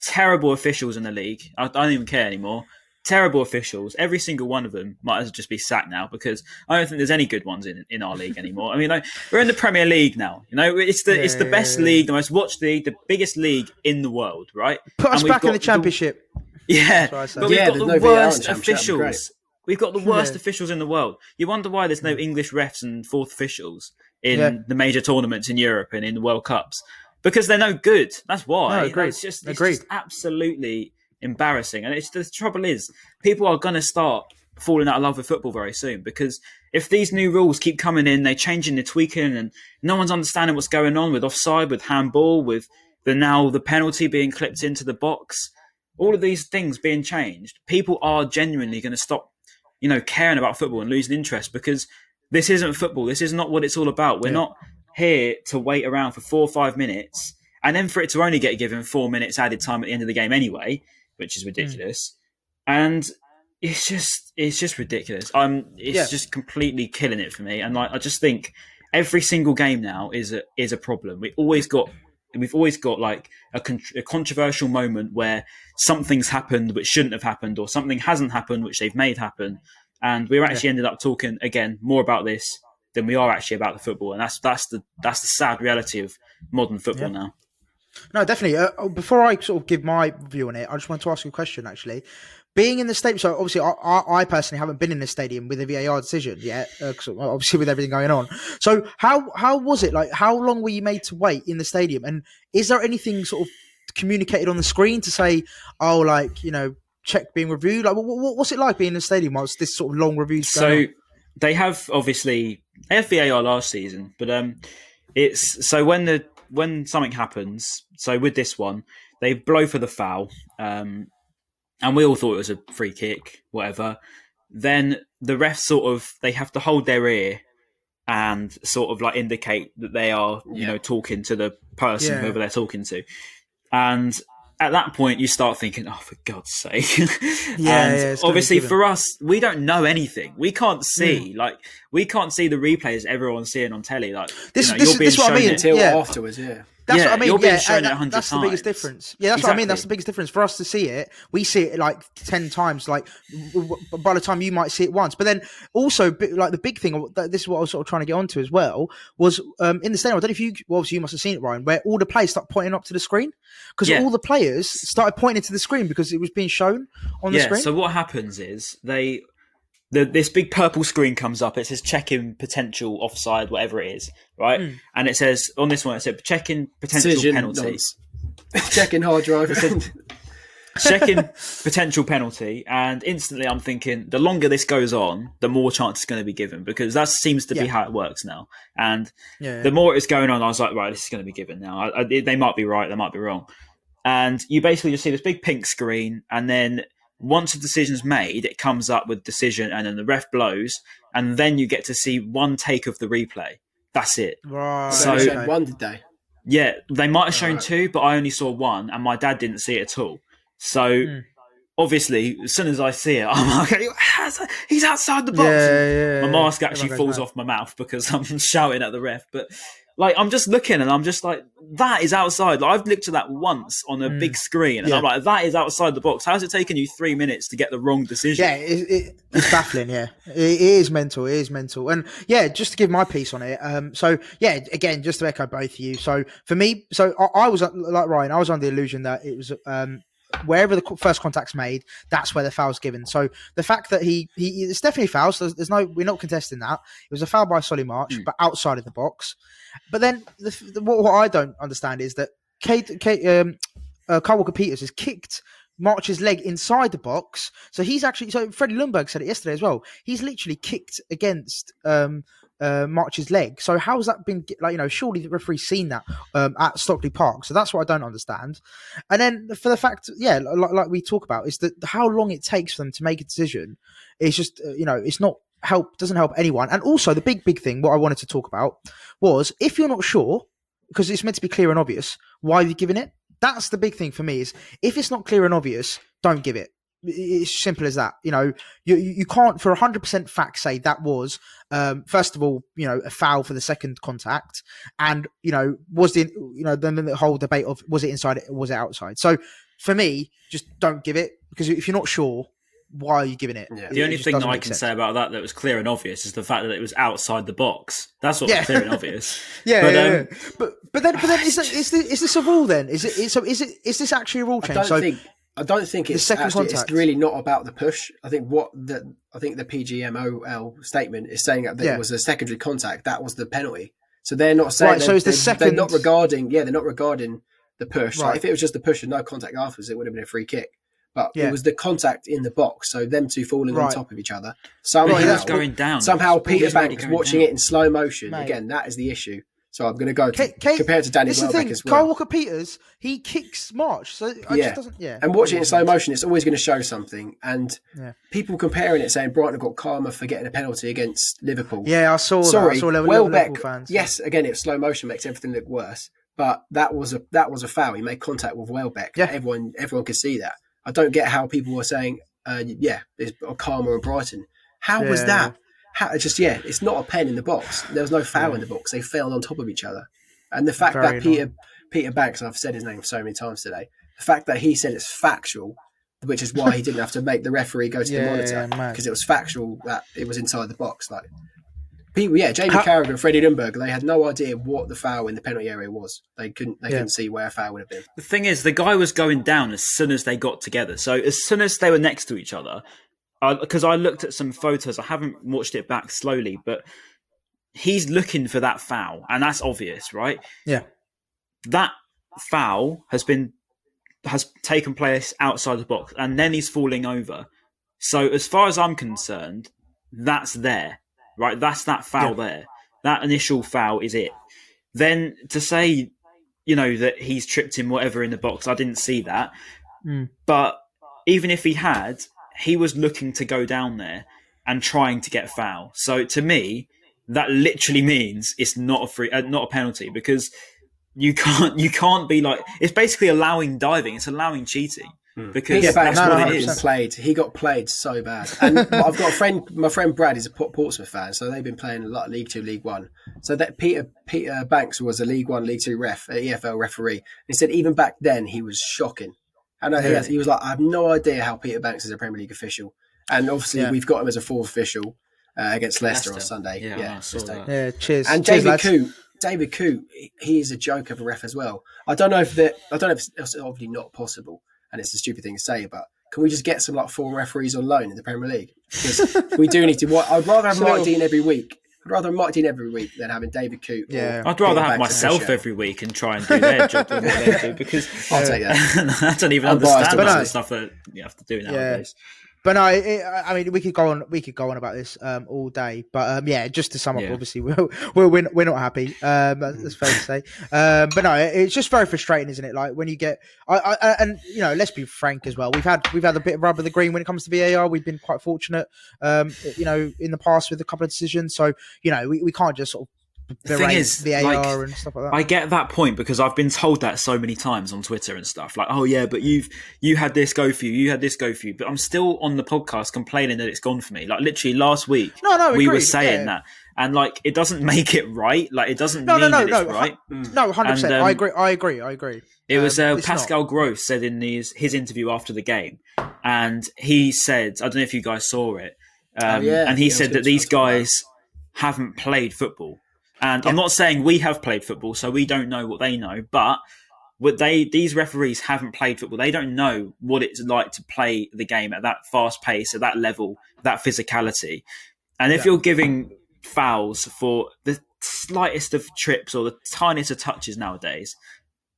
terrible officials in the league. I, I don't even care anymore terrible officials. Every single one of them might as well just be sacked now because I don't think there's any good ones in, in our league anymore. I mean, like, we're in the Premier League now. You know, it's the yeah, it's the best yeah, league, the most watched league, the biggest league in the world, right?
Put us back in the Championship.
The, yeah, but we've got the no worst officials. We've got the worst officials in the world. You wonder why there's no English refs and fourth officials in the major tournaments in Europe and in the World Cups because they're no good. That's why. No, agreed. It's just it's agreed. just absolutely embarrassing. And it's the trouble is, people are going to start falling out of love with football very soon because if these new rules keep coming in, they're changing, they're tweaking, and no one's understanding what's going on with offside, with handball, with the now the penalty being clipped into the box, all of these things being changed, people are genuinely going to stop, you know, caring about football and losing interest because this isn't football. This is not what it's all about. We're yeah. not here to wait around for four or five minutes and then for it to only get given four minutes added time at the end of the game anyway which is hmm. ridiculous. Mm. And it's just it's just ridiculous. I'm it's yeah. just completely killing it for me. And like I just think every single game now is a is a problem. We always got we've always got like a, con- a, controversial moment where something's happened which shouldn't have happened, or something hasn't happened which they've made happen. And we actually yeah. ended up talking again more about this than we are actually about the football, and that's that's the that's the sad reality of modern football yeah. now.
No, definitely. Uh, oh, before I sort of give my view on it, I just want to ask you a question. Actually, being in the stadium, so obviously, I, I, I personally haven't been in the stadium with a VAR decision yet. Uh, obviously, with everything going on. So, how how was it? Like, how long were you made to wait in the stadium? And is there anything sort of communicated on the screen to say, oh, like you know, check being reviewed? Like, what, what's it like being in the stadium whilst this sort of long review?
So,
on?
they have obviously they have VAR last season, but um, it's so when the when something happens, so with this one, they blow for the foul, um, and we all thought it was a free kick, whatever. Then the refs sort of they have to hold their ear and sort of like indicate that they are, you know, talking to the person, yeah. whoever they're talking to. And at that point, you start thinking, "Oh, for God's sake!" [LAUGHS] yeah, and yeah, obviously, for us, we don't know anything. We can't see, mm. like, we can't see the replays everyone's seeing on telly. Like,
this,
you know,
this, you're being this shown what I mean.
until yeah. afterwards. Yeah,
that's yeah, what I mean. You're being yeah, shown uh, it that's times. the biggest difference. Yeah, that's exactly. what I mean. That's the biggest difference for us to see it. We see it like ten times. Like by the time you might see it once, but then also like the big thing. This is what I was sort of trying to get onto as well. Was um, in the stadium. I don't know if you. Well, obviously you must have seen it, Ryan, where all the players start pointing up to the screen because yeah. all the players started pointing to the screen because it was being shown on the screen.
So what happens is they the, this big purple screen comes up. It says checking potential offside, whatever it is, right? Mm. And it says on this one, it said checking potential Decision penalty.
checking hard drive.
checking potential penalty, and instantly I'm thinking the longer this goes on, the more chance it's going to be given because that seems to yeah. be how it works now. And yeah, yeah. the more it's going on, I was like, right, this is going to be given now. I, I, they might be right, they might be wrong. And you basically just see this big pink screen, and then once a decision's made, it comes up with decision, and then the ref blows, and then you get to see one take of the replay. That's it.
Right.
So, so one did they?
Yeah, they might have shown right. two, but I only saw one, and my dad didn't see it at all. So mm. obviously, as soon as I see it, [LAUGHS] I'm like, he's outside the box. Yeah, yeah, my mask actually falls off my mouth because [LAUGHS] I'm shouting at the ref. But like I'm just looking and I'm just like, that is outside. Like I've looked at that once on a mm. big screen and yeah. I'm like, that is outside the box. How's it taken you three minutes to get the wrong decision?
Yeah, it, it, it's baffling. yeah, it is mental. It is mental. And yeah, just to give my piece on it. Um, so yeah, again, just to echo both of you. So for me, so I, I was like Ryan, I was under the illusion that it was um wherever the first contact's made, that's where the foul's given. So the fact that he he it's definitely foul. So there's, there's no we're not contesting that. It was a foul by Solly March, mm. but outside of the box. But then the, the, what, what, I don't understand is that Kate, Kate um, uh, Kyle Walker Peters has kicked March's leg inside the box. So he's actually so Freddie Ljungberg said it yesterday as well. He's literally kicked against um, uh, March's leg. So how's that been like? You know, surely the referee's seen that um, at Stockley Park. So that's what I don't understand. And then for the fact, yeah, like, like we talk about, is that how long it takes for them to make a decision is just uh, you know it's not help doesn't help anyone. And also the big big thing what I wanted to talk about was if you're not sure because it's meant to be clear and obvious, why are you giving it? That's the big thing for me is if it's not clear and obvious, don't give it. It's simple as that. You know, you you can't for hundred percent fact say that was um, first of all, you know, a foul for the second contact, and you know, was the you know then the whole debate of was it inside, was it outside? So for me, just don't give it because if you're not sure, why are you giving it?
Yeah. The only thing that I can sense. say about that that was clear and obvious is the fact that it was outside the box. That's what yeah. was clear and [LAUGHS] obvious.
yeah, but, yeah, um, yeah, but but then but then is, is, this, is this a rule then? Is it so? Is it is this actually a rule change?
I don't so, think. I don't think it's actually, it's really not about the push. I think what the I think the PGMOL statement is saying that yeah. it was a secondary contact. That was the penalty. So they're not saying. Right, so it's the second. They're not regarding. Yeah, they're not regarding the push. Right. Like if it was just the push and no contact afterwards, it would have been a free kick but yeah. it was the contact in the box, so them two falling right. on top of each other.
Somehow, right, going down.
Somehow Peter Banks watching down. it in slow motion. Mate. Again, that is the issue. So I'm going to go to, Kate, compared to Danny this Welbeck as well.
Kyle Walker Peters, he kicks March, so I yeah. doesn't. Yeah,
and watching it in slow motion, it's always going to show something. And yeah. people comparing it, saying Brighton got karma for getting a penalty against Liverpool.
Yeah, I saw.
Sorry,
that. I saw
Welbeck. Fans, yes, again, it's slow motion makes everything look worse. But that was a that was a foul. He made contact with Welbeck. Yeah, everyone everyone could see that. I don't get how people were saying, uh, yeah, there's a Karma and Brighton. How was that? How, just yeah, it's not a pen in the box. There was no foul yeah. in the box. They fell on top of each other, and the fact Very that Peter Peter Banks, I've said his name so many times today, the fact that he said it's factual, which is why he didn't have to make the referee go to [LAUGHS] yeah, the monitor because it was factual that it was inside the box. Like people, yeah, Jamie How, Carragher and Freddie Ljungberg, they had no idea what the foul in the penalty area was. They couldn't, they yeah. couldn't see where a foul would have been.
The thing is, the guy was going down as soon as they got together. So as soon as they were next to each other, because uh, I looked at some photos, I haven't watched it back slowly, but he's looking for that foul, and that's obvious, right?
Yeah,
that foul has been has taken place outside the box, and then he's falling over. So as far as I'm concerned, that's there right? That's that foul yeah. there. That initial foul is it. Then to say, you know, that he's tripped him whatever in the box, I didn't see that. Mm. But even if he had, he was looking to go down there and trying to get foul. So to me, that literally means it's not a free, uh, not a penalty because you can't you can't be like it's basically allowing diving. It's allowing cheating. Hmm. Because yeah, that's
no, what no, it is. Played, he got played so bad. And [LAUGHS] I've got a friend, my friend Brad is a Portsmouth fan, so they've been playing a lot of League Two, League One. So that Peter Peter Banks was a League One, League Two ref, EFL referee. He said even back then he was shocking. And yeah. he, he was like, I have no idea how Peter Banks is a Premier League official. And obviously yeah. we've got him as a fourth official uh, against Leicester, Leicester, on Sunday.
Yeah, yeah, yeah cheers.
And
cheers,
David Coote, David Coote, he is a joke of a ref as well. I don't know if that. I don't know if it's obviously not possible, and it's a stupid thing to say, but can we just get some like four referees on loan in the Premier League? Because we do need to. I'd rather have so, Mike Dean every week. I'd rather have Mike Dean every week than having David Coote.
Yeah, I'd rather have myself every week and try and do their job than what they do because [LAUGHS]
I'll take uh, that. [LAUGHS]
I don't even understand the stuff that you have to do nowadays. Yeah.
But no, it, I mean, we could go on, we could go on about this um, all day. But um, yeah, just to sum up, yeah. obviously, [LAUGHS] we're, we're we're not happy. Um, that's fair to say. Um, but no, it's just very frustrating, isn't it? Like when you get, I, I, and you know, let's be frank as well. We've had we've had a bit of rub of the green when it comes to VAR. We've been quite fortunate, um, you know, in the past with a couple of decisions. So you know, we, we can't just sort of
the thing is, the AR like, and stuff like that. I get that point because I've been told that so many times on Twitter and stuff. Like, oh yeah, but you've you had this go for you, you had this go for you, but I'm still on the podcast complaining that it's gone for me. Like literally last week,
no, no,
we agreed. were saying yeah. that, and like it doesn't [LAUGHS] make it right. Like it doesn't no, mean no, no, that it's right.
No, hundred percent. Um, I agree. I agree. I agree.
It was um, uh, Pascal not. Gross said in his his interview after the game, and he said, I don't know if you guys saw it, oh, um, oh, yeah. and he yeah, said that these guys haven't played football and yeah. I'm not saying we have played football, so we don't know what they know, but what they these referees haven't played football. They don't know what it's like to play the game at that fast pace, at that level, that physicality. And if yeah. you're giving fouls for the slightest of trips or the tiniest of touches nowadays,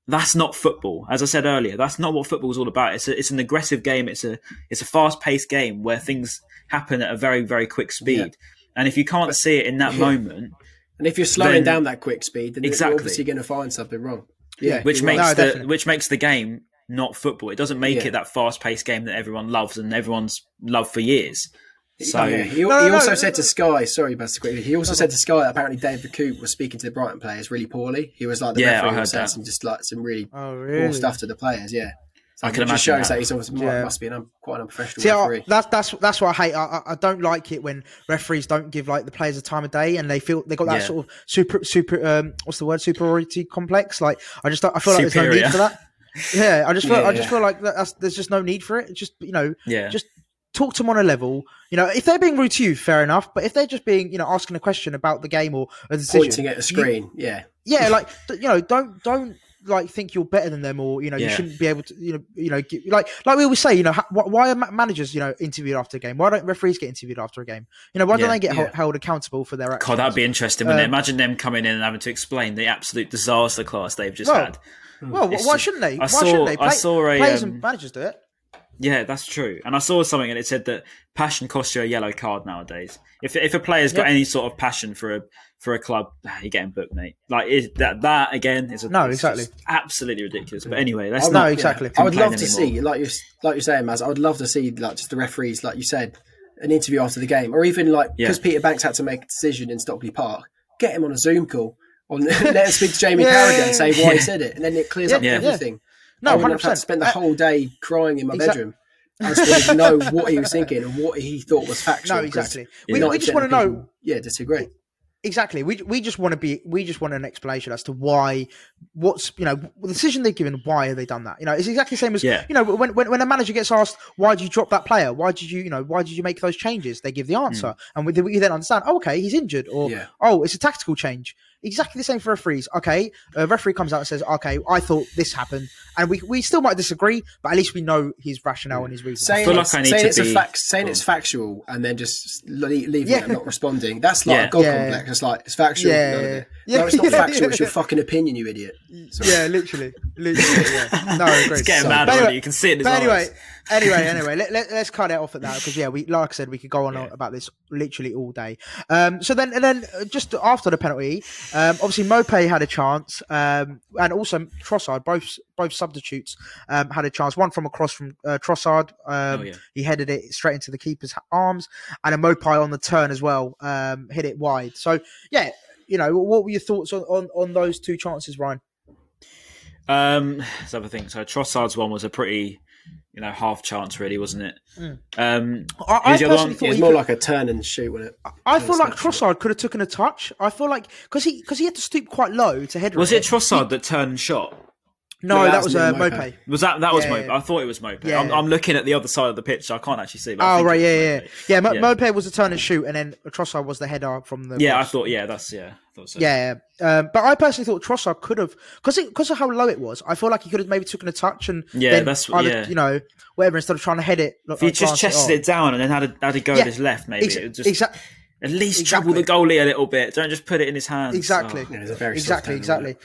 that's not football. As I said earlier, that's not what football is all about. It's a, it's an aggressive game. It's a it's a fast paced game where things happen at a very very quick speed. Yeah. And if you can't see it in that [LAUGHS] moment,
and if you're slowing then, down that quick speed, then exactly. you're obviously going to find something wrong.
Yeah, which makes right. the no, which makes the game not football. It doesn't make yeah. it that fast paced game that everyone loves and everyone's loved for years. So
yeah. he, no, he also no, said to Sky, sorry, Buster quickly. He also said to Sky that apparently David Coote was speaking to the Brighton players really poorly. He was like the yeah, referee was saying some just like some really, oh, really? poor stuff to the players. Yeah.
I can imagine. shows
that,
that
he's obviously yeah. must be an, quite an unprofessional See, referee.
I, that's that's that's what I hate. I, I don't like it when referees don't give like the players a time of day and they feel they got that yeah. sort of super super um what's the word superiority complex. Like I just I feel like Superior. there's no need for that. [LAUGHS] Yeah, I just feel yeah, I just feel like that's, there's just no need for it. Just you know,
yeah,
just talk to them on a level. You know, if they're being rude to you, fair enough. But if they're just being, you know, asking a question about the game or a decision,
pointing at a screen, you, yeah,
yeah, like you know, don't don't like think you're better than them or you know yeah. you shouldn't be able to you know you know like like we always say you know why are managers you know interviewed after a game? Why don't referees get interviewed after a game? You know why yeah, don't they get yeah. held accountable for their actions?
god that'd be interesting um, imagine them coming in and having to explain the absolute disaster class they've just
well,
had.
well it's why shouldn't they? Why saw, shouldn't they Play, I saw a, players um, and managers do it.
Yeah, that's true. And I saw something and it said that passion costs you a yellow card nowadays. If if a player's got any sort of passion for a for a club, [SIGHS] you're getting booked, mate. Like is, that that again is a,
no exactly
absolutely ridiculous. But anyway, let's oh,
no
not,
exactly.
I would love to see like you like you're saying, Maz. I would love to see like just the referees, like you said, an interview after the game, or even like because yeah. Peter Banks had to make a decision in Stockley Park, get him on a Zoom call. On [LAUGHS] let us speak to Jamie yeah, Carragher and say why yeah. he said it, and then it clears up everything. No, I wouldn't have had to spend the uh, whole day crying in my exactly. bedroom. I just wanted to know what he was thinking and what he thought was [LAUGHS] factual.
No, exactly. We, we just want to know.
Yeah, disagree.
Exactly. We we just want to be. We just want an explanation as to why. What's you know the decision they've given. Why have they done that? You know, it's exactly the same as yeah. you know when, when when a manager gets asked why did you drop that player? Why did you you know why did you make those changes? They give the answer, mm. and we, we then understand. Oh, okay, he's injured, or yeah. oh, it's a tactical change. Exactly the same for referees. Okay, a referee comes out and says, "Okay, I thought this happened," and we, we still might disagree, but at least we know his rationale and his reason.
Saying, it's, like saying, it's, be... fact, saying it's factual and then just leaving yeah. it and not responding—that's like yeah. a god yeah. complex. It's like it's factual. Yeah, Yeah, no, it's not [LAUGHS] yeah, factual. Yeah. It's your fucking opinion, you idiot.
Sorry. Yeah, literally, literally. Yeah. No, [LAUGHS]
great. It's getting mad already. Anyway, you can see it. In his but
anyway, anyway, [LAUGHS] anyway, let, let, us cut it off at that because yeah, we like I said, we could go on yeah. about this literally all day. Um, so then, and then uh, just after the penalty, um, obviously Maupay had a chance, um, and also Trossard, both both substitutes um, had a chance. One from across from uh, Trossard, um, oh, yeah. he headed it straight into the keeper's arms, and a Maupay on the turn as well, um, hit it wide. So yeah, you know, what were your thoughts on on, on those two chances, Ryan?
Um, so I think so. Trossard's one was a pretty you know, half chance really, wasn't it? Mm. Um,
I, I personally thought
it was more could, like a turn and shoot, wasn't it?
I, I feel like Trossard could have taken a touch. I feel like because he because he had to stoop quite low to head.
Was it Trossard he, that turned and shot?
No, no that, was, was uh, Maupay.
Was that that was yeah, Maupay? Yeah. I thought it was Maupay. Yeah. I'm, I'm, looking at the other side of the pitch, so I can't actually see.
oh right, yeah, yeah, yeah. Mo- yeah. Maupay was a turn and shoot, and then Trossard was the header from the.
Yeah, I thought. Yeah, that's yeah. So.
Yeah, um, but I personally thought Trossard could have because because of how low it was. I feel like he could have maybe taken a touch and
yeah, that's
either,
yeah.
you know whatever instead of trying to head it.
If he just chested it, it, down and then had a had a go yeah, his left, maybe exa- just exa- at least exactly. trouble the goalie a little bit. Don't just put it in his hands.
Exactly,
oh.
yeah, exactly, exactly.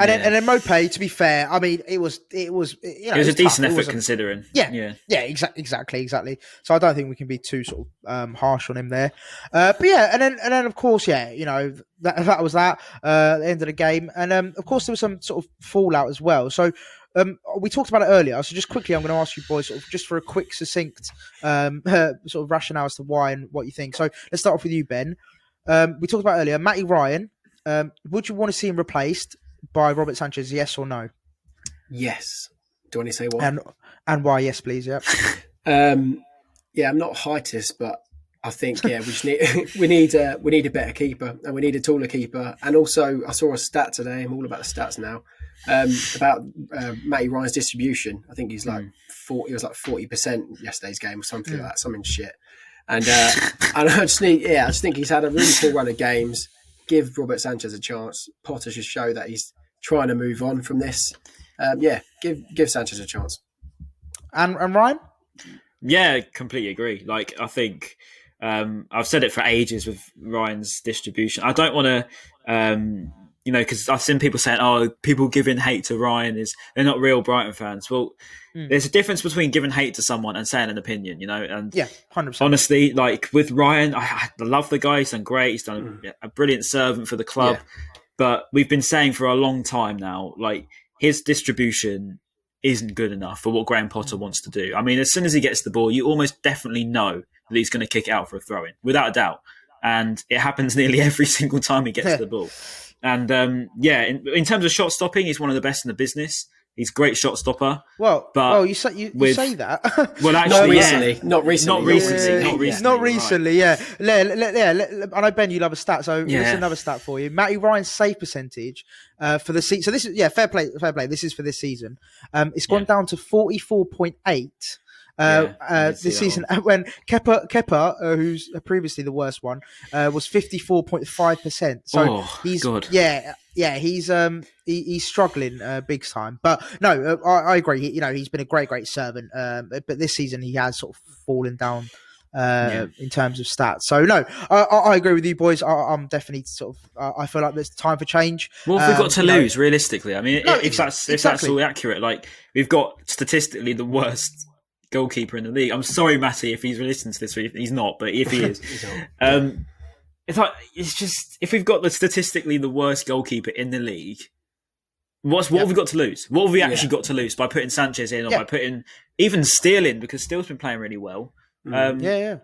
And yeah. then, and then Maupay, to be fair, I mean, it was, it was, you know,
it was, a decent tough. effort considering.
Yeah, yeah, yeah, exactly, exactly, exactly. So I don't think we can be too sort of um, harsh on him there. Uh, but yeah, and then, and then of course, yeah, you know, that that was that. Uh, the end of the game, and um, of course there was some sort of fallout as well. So. Um, we talked about it earlier, so just quickly, I'm going to ask you boys, sort of, just for a quick, succinct um, [LAUGHS] sort of rationale as to why and what you think. So let's start off with you, Ben. Um, we talked about earlier, Matty Ryan. Um, would you want to see him replaced? By Robert Sanchez? Yes or no?
Yes. Do you want to say why?
And and why? Yes, please. Yeah. [LAUGHS]
um, yeah, I'm not heightist, but I think yeah, we just need [LAUGHS] we need a we need a better keeper and we need a taller keeper. And also, I saw a stat today. I'm all about the stats now. Um, about uh, Matty Ryan's distribution. I think he's like mm. forty. He was like forty percent yesterday's game or something mm. like that. Something shit. And uh, [LAUGHS] and I just need yeah, I just think he's had a really poor run of games give Robert Sanchez a chance. Potter should show that he's trying to move on from this. Um, yeah, give give Sanchez a chance.
And and Ryan,
yeah, completely agree. Like I think um, I've said it for ages with Ryan's distribution. I don't want to, um, you know, because I've seen people saying, "Oh, people giving hate to Ryan is they're not real Brighton fans." Well, Mm. There's a difference between giving hate to someone and saying an opinion, you know. And
yeah, hundred
percent. Honestly, like with Ryan, I, I, love the guy. He's done great. He's done mm. a, a, brilliant servant for the club. Yeah. But we've been saying for a long time now, like his distribution isn't good enough for what Graham Potter mm. wants to do. I mean, as soon as he gets the ball, you almost definitely know that he's going to kick it out for a throw in, without a doubt. And it happens [LAUGHS] nearly every single time he gets the ball. And um, yeah, in, in, terms of shot stopping, he's one of the best in the business. He's a great shot stopper.
Well, but well, you say you, you say that. [LAUGHS]
well, actually,
not recently, yeah. not recently,
not recently, yeah, not recently,
not recently. Right. Yeah, le, yeah. Le, I know Ben, you love a stat, so yeah. here's another stat for you. Matty Ryan's save percentage uh, for the season. So this is yeah, fair play, fair play. This is for this season. Um, it's gone down to forty four point eight uh, yeah, uh, this season [LAUGHS] when Kepa, Kepa uh, who's previously the worst one, uh, was fifty four point five percent. So oh, he's God. yeah, yeah, he's um he, he's struggling uh, big time. But no, uh, I, I, agree. He, you know, he's been a great, great servant. Um, but this season he has sort of fallen down. Uh, yeah. in terms of stats. So no, I, I, agree with you boys. I, am definitely sort of. I feel like there's time for change.
What have um, we got to lose know? realistically? I mean, no, if, that's if exactly. that's all accurate, like we've got statistically the worst goalkeeper in the league. I'm sorry, Matty, if he's listening to this. He's not, but if he [LAUGHS] is, um, it's like it's just if we've got the statistically the worst goalkeeper in the league, what's what yeah. have we got to lose? What have we actually yeah. got to lose by putting Sanchez in or yeah. by putting even Steele in because Steele's been playing really well.
Mm. Um, yeah, yeah.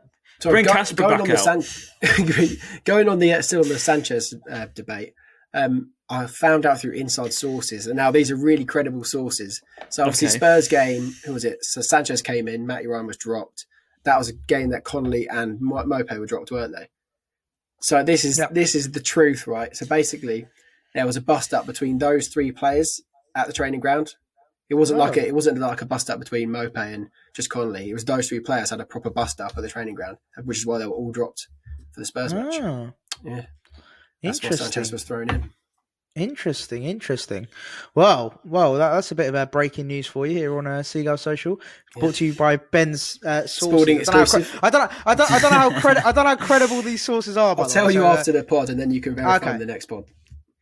bring Casper back out.
San- [LAUGHS] going on the uh, still on the Sanchez uh, debate. Um, I found out through inside sources, and now these are really credible sources. So obviously, okay. Spurs game, who was it? So Sanchez came in, Matty Ryan was dropped. That was a game that Connolly and Maupay were dropped, weren't they? So this is yep. this is the truth, right? So basically, there was a bust up between those three players at the training ground. It wasn't oh. like a, oh. it wasn't like a bust up between Maupay and just Connolly. It was those three players had a proper bust up at the training ground, which is why they were all dropped for the Spurs match.
Oh.
Yeah, that's why Sanchez was thrown in.
Interesting, interesting. Well, well, that, that's a bit of a breaking news for you here on uh, Seagull Social, brought to you by Ben's uh,
Sporting exclusive.
I don't, know, I don't, I don't know how credi- I don't know how credible these sources are.
But [LAUGHS] I'll tell you so, uh, after uh, the pod, and then you can verify okay. in the next pod.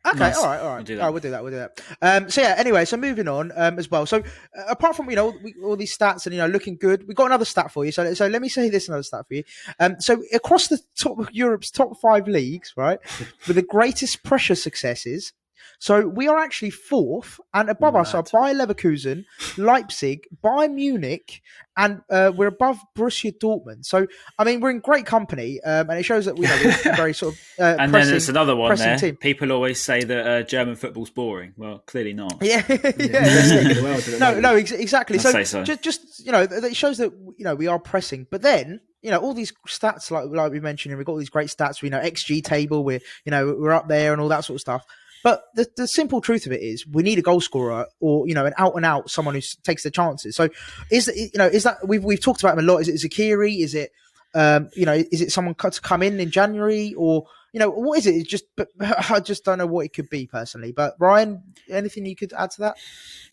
Okay, nice. all right, all right. We'll do that. Oh, we'll do that. We'll do that. Um, so yeah. Anyway, so moving on um, as well. So uh, apart from you know we, all these stats and you know looking good, we got another stat for you. So so let me say this another stat for you. Um, so across the top of Europe's top five leagues, right, [LAUGHS] with the greatest pressure successes, so we are actually fourth, and above Mad. us are Bayer Leverkusen, Leipzig, Bayern Munich, and uh, we're above Borussia Dortmund. So I mean, we're in great company, um, and it shows that we know we're [LAUGHS] very sort of. Uh,
and pressing, then there's another one there. Team. People always say that uh, German football's boring. Well, clearly not.
Yeah, [LAUGHS] yeah. [LAUGHS] no, no, ex- exactly. So, so, Just, just you know, it shows that you know we are pressing, but then you know all these stats like like we mentioned, and we've got all these great stats. We know XG table, we're you know we're up there and all that sort of stuff. But the, the simple truth of it is, we need a goal scorer, or you know, an out and out someone who takes the chances. So, is you know, is that we've we've talked about him a lot? Is it Zeqiri? Is it um, you know, is it someone to come in in January, or you know, what is it? It's just, but I just don't know what it could be personally. But Ryan, anything you could add to that?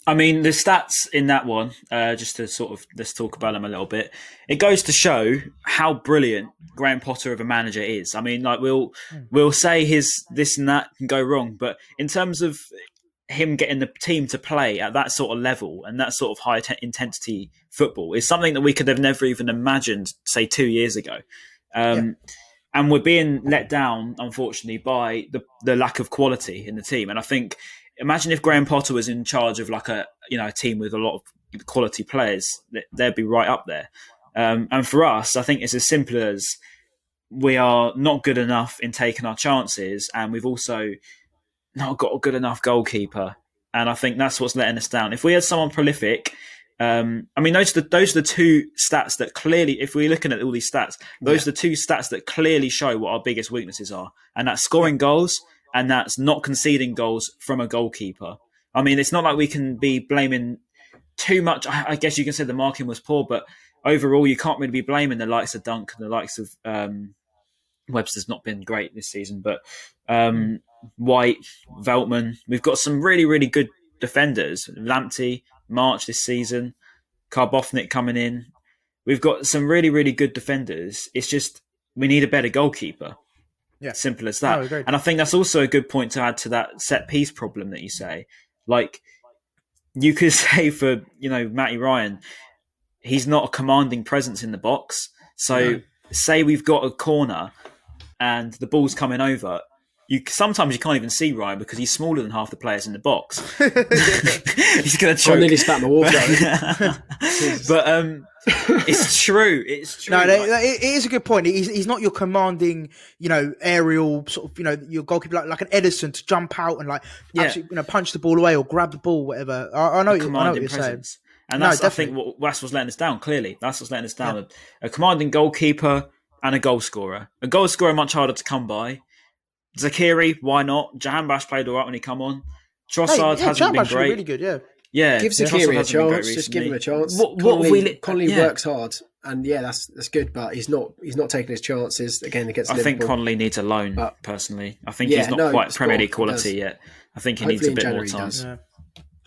I mean, the stats in that one, uh, just to sort of let's talk about them a little bit. It goes to show how brilliant Graham Potter of a manager is. I mean, like we'll mm. we'll say his this and that can go wrong, but in terms of him getting the team to play at that sort of level and that sort of high te- intensity football is something that we could have never even imagined, say, two years ago. Um, yeah. And we're being let down, unfortunately, by the the lack of quality in the team. And I think imagine if Graham Potter was in charge of like a you know a team with a lot of quality players, they'd be right up there. Um, and for us, I think it's as simple as we are not good enough in taking our chances, and we've also not got a good enough goalkeeper. And I think that's what's letting us down. If we had someone prolific, um, I mean, those are the those are the two stats that clearly, if we're looking at all these stats, those yeah. are the two stats that clearly show what our biggest weaknesses are, and that's scoring goals and that's not conceding goals from a goalkeeper. I mean, it's not like we can be blaming too much. I guess you can say the marking was poor, but overall, you can't really be blaming the likes of Dunk and the likes of um, Webster's not been great this season, but um, White, Veltman, we've got some really, really good defenders. Lamptey, March this season, Karbownik coming in. We've got some really, really good defenders. It's just we need a better goalkeeper. Yeah. Simple as that. and I think that's also a good point to add to that set piece problem that you say. Like you could [LAUGHS] say for, you know, Matty Ryan, he's not a commanding presence in the box. So no. say we've got a corner and the ball's coming over, you sometimes you can't even see Ryan because he's smaller than half the players in the box. [LAUGHS] he's going to choke. I
nearly spat my water. [LAUGHS]
but um, it's true. It's true.
No, like, it is a good point. He's, he's not your commanding, you know, aerial sort of, you know, your goalkeeper like, like an Ederson to jump out and like yeah. actually, you know, punch the ball away or grab the ball, whatever. I, I know, you, I know what you're presence. saying.
And that's, no, I think, what, that's what's letting us down. Clearly, that's what's letting us down. Yeah. A, a commanding goalkeeper and a goal scorer. A goal scorer much harder to come by. Zeqiri, why not? Jahanbakhsh played all right when he come on. Trossard hey, yeah, hasn't been great.
Really good, yeah.
Yeah,
give Zeqiri a chance. Just give him a chance. What, what Connolly, we, Connolly yeah. works hard, and yeah, that's that's good. But he's not he's not taking his chances again against.
I
Liverpool.
think Connolly needs a loan. But, personally, I think yeah, he's not no, quite Premier League quality yet. I think he hopefully needs a bit more time.
Yeah.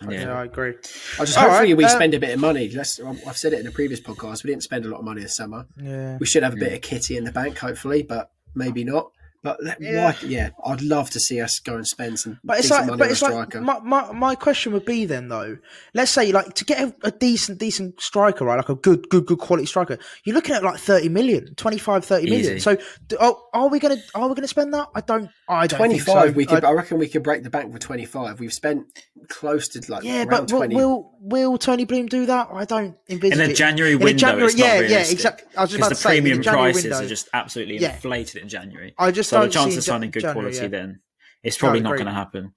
Yeah. yeah. I agree.
I just All hopefully right, we uh, spend a bit of money. Let's, I've said it in a previous podcast. We didn't spend a lot of money this summer.
Yeah,
we should have a bit of kitty in the bank, hopefully, but maybe not. But yeah. Why, yeah, I'd love to see us go and spend some. But it's like, but it's like
my, my, my question would be then though. Let's say like to get a, a, decent decent striker, right? Like a good good good quality striker. You're looking at like 30 million, 25, 30 Easy. million. So are, oh, are, we gonna are we gonna spend that? I don't. I don't 25. So.
We could. I, I, reckon we could break the bank for 25. We've spent close to like yeah, but 20.
will will Tony Bloom do that? I don't envisage
in
a
January window. In a January,
yeah, yeah, exactly. I was just
because the premium prices window. are just absolutely yeah. inflated in January.
I just
so
the
chance of signing good January, quality yeah. then it's probably no, not going to happen.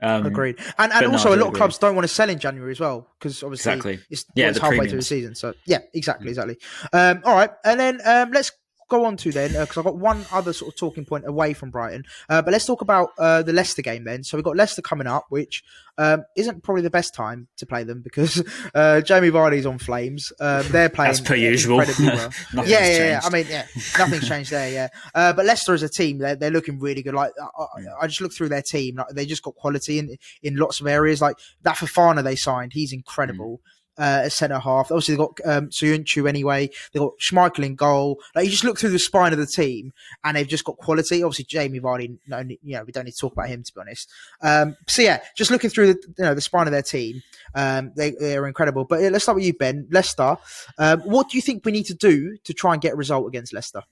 Um, agreed. And and also no, a lot of clubs don't want to sell in January as well because obviously
exactly.
it's, yeah, it's halfway premiums. through the season. So yeah, exactly, exactly. Um, all right, and then um, let's go on to then because uh, I've got one other sort of talking point away from Brighton. Uh, but let's talk about uh, the Leicester game then. So we've got Leicester coming up, which um, isn't probably the best time to play them because [LAUGHS] uh, Jamie Vardy's on flames. Um, they're [LAUGHS] playing
as per usual. [LAUGHS]
Well. yeah, yeah, yeah, I mean, yeah, nothing's changed there. Yeah, uh, but Leicester as a team, they're, they're looking really good. Like I, I just look through their team, like, they just got quality in in lots of areas. Like that Fofana they signed, he's incredible. Mm. Uh, at centre half. Obviously, they've got um, Söyüncü anyway. They've got Schmeichel in goal. Like you just look through the spine of the team, and they've just got quality. Obviously, Jamie Vardy. No, you know, we don't need to talk about him to be honest. Um, so yeah, just looking through the you know the spine of their team, um, they they are incredible. But yeah, let's start with you, Ben. Leicester. Um, what do you think we need to do to try and get a result against Leicester?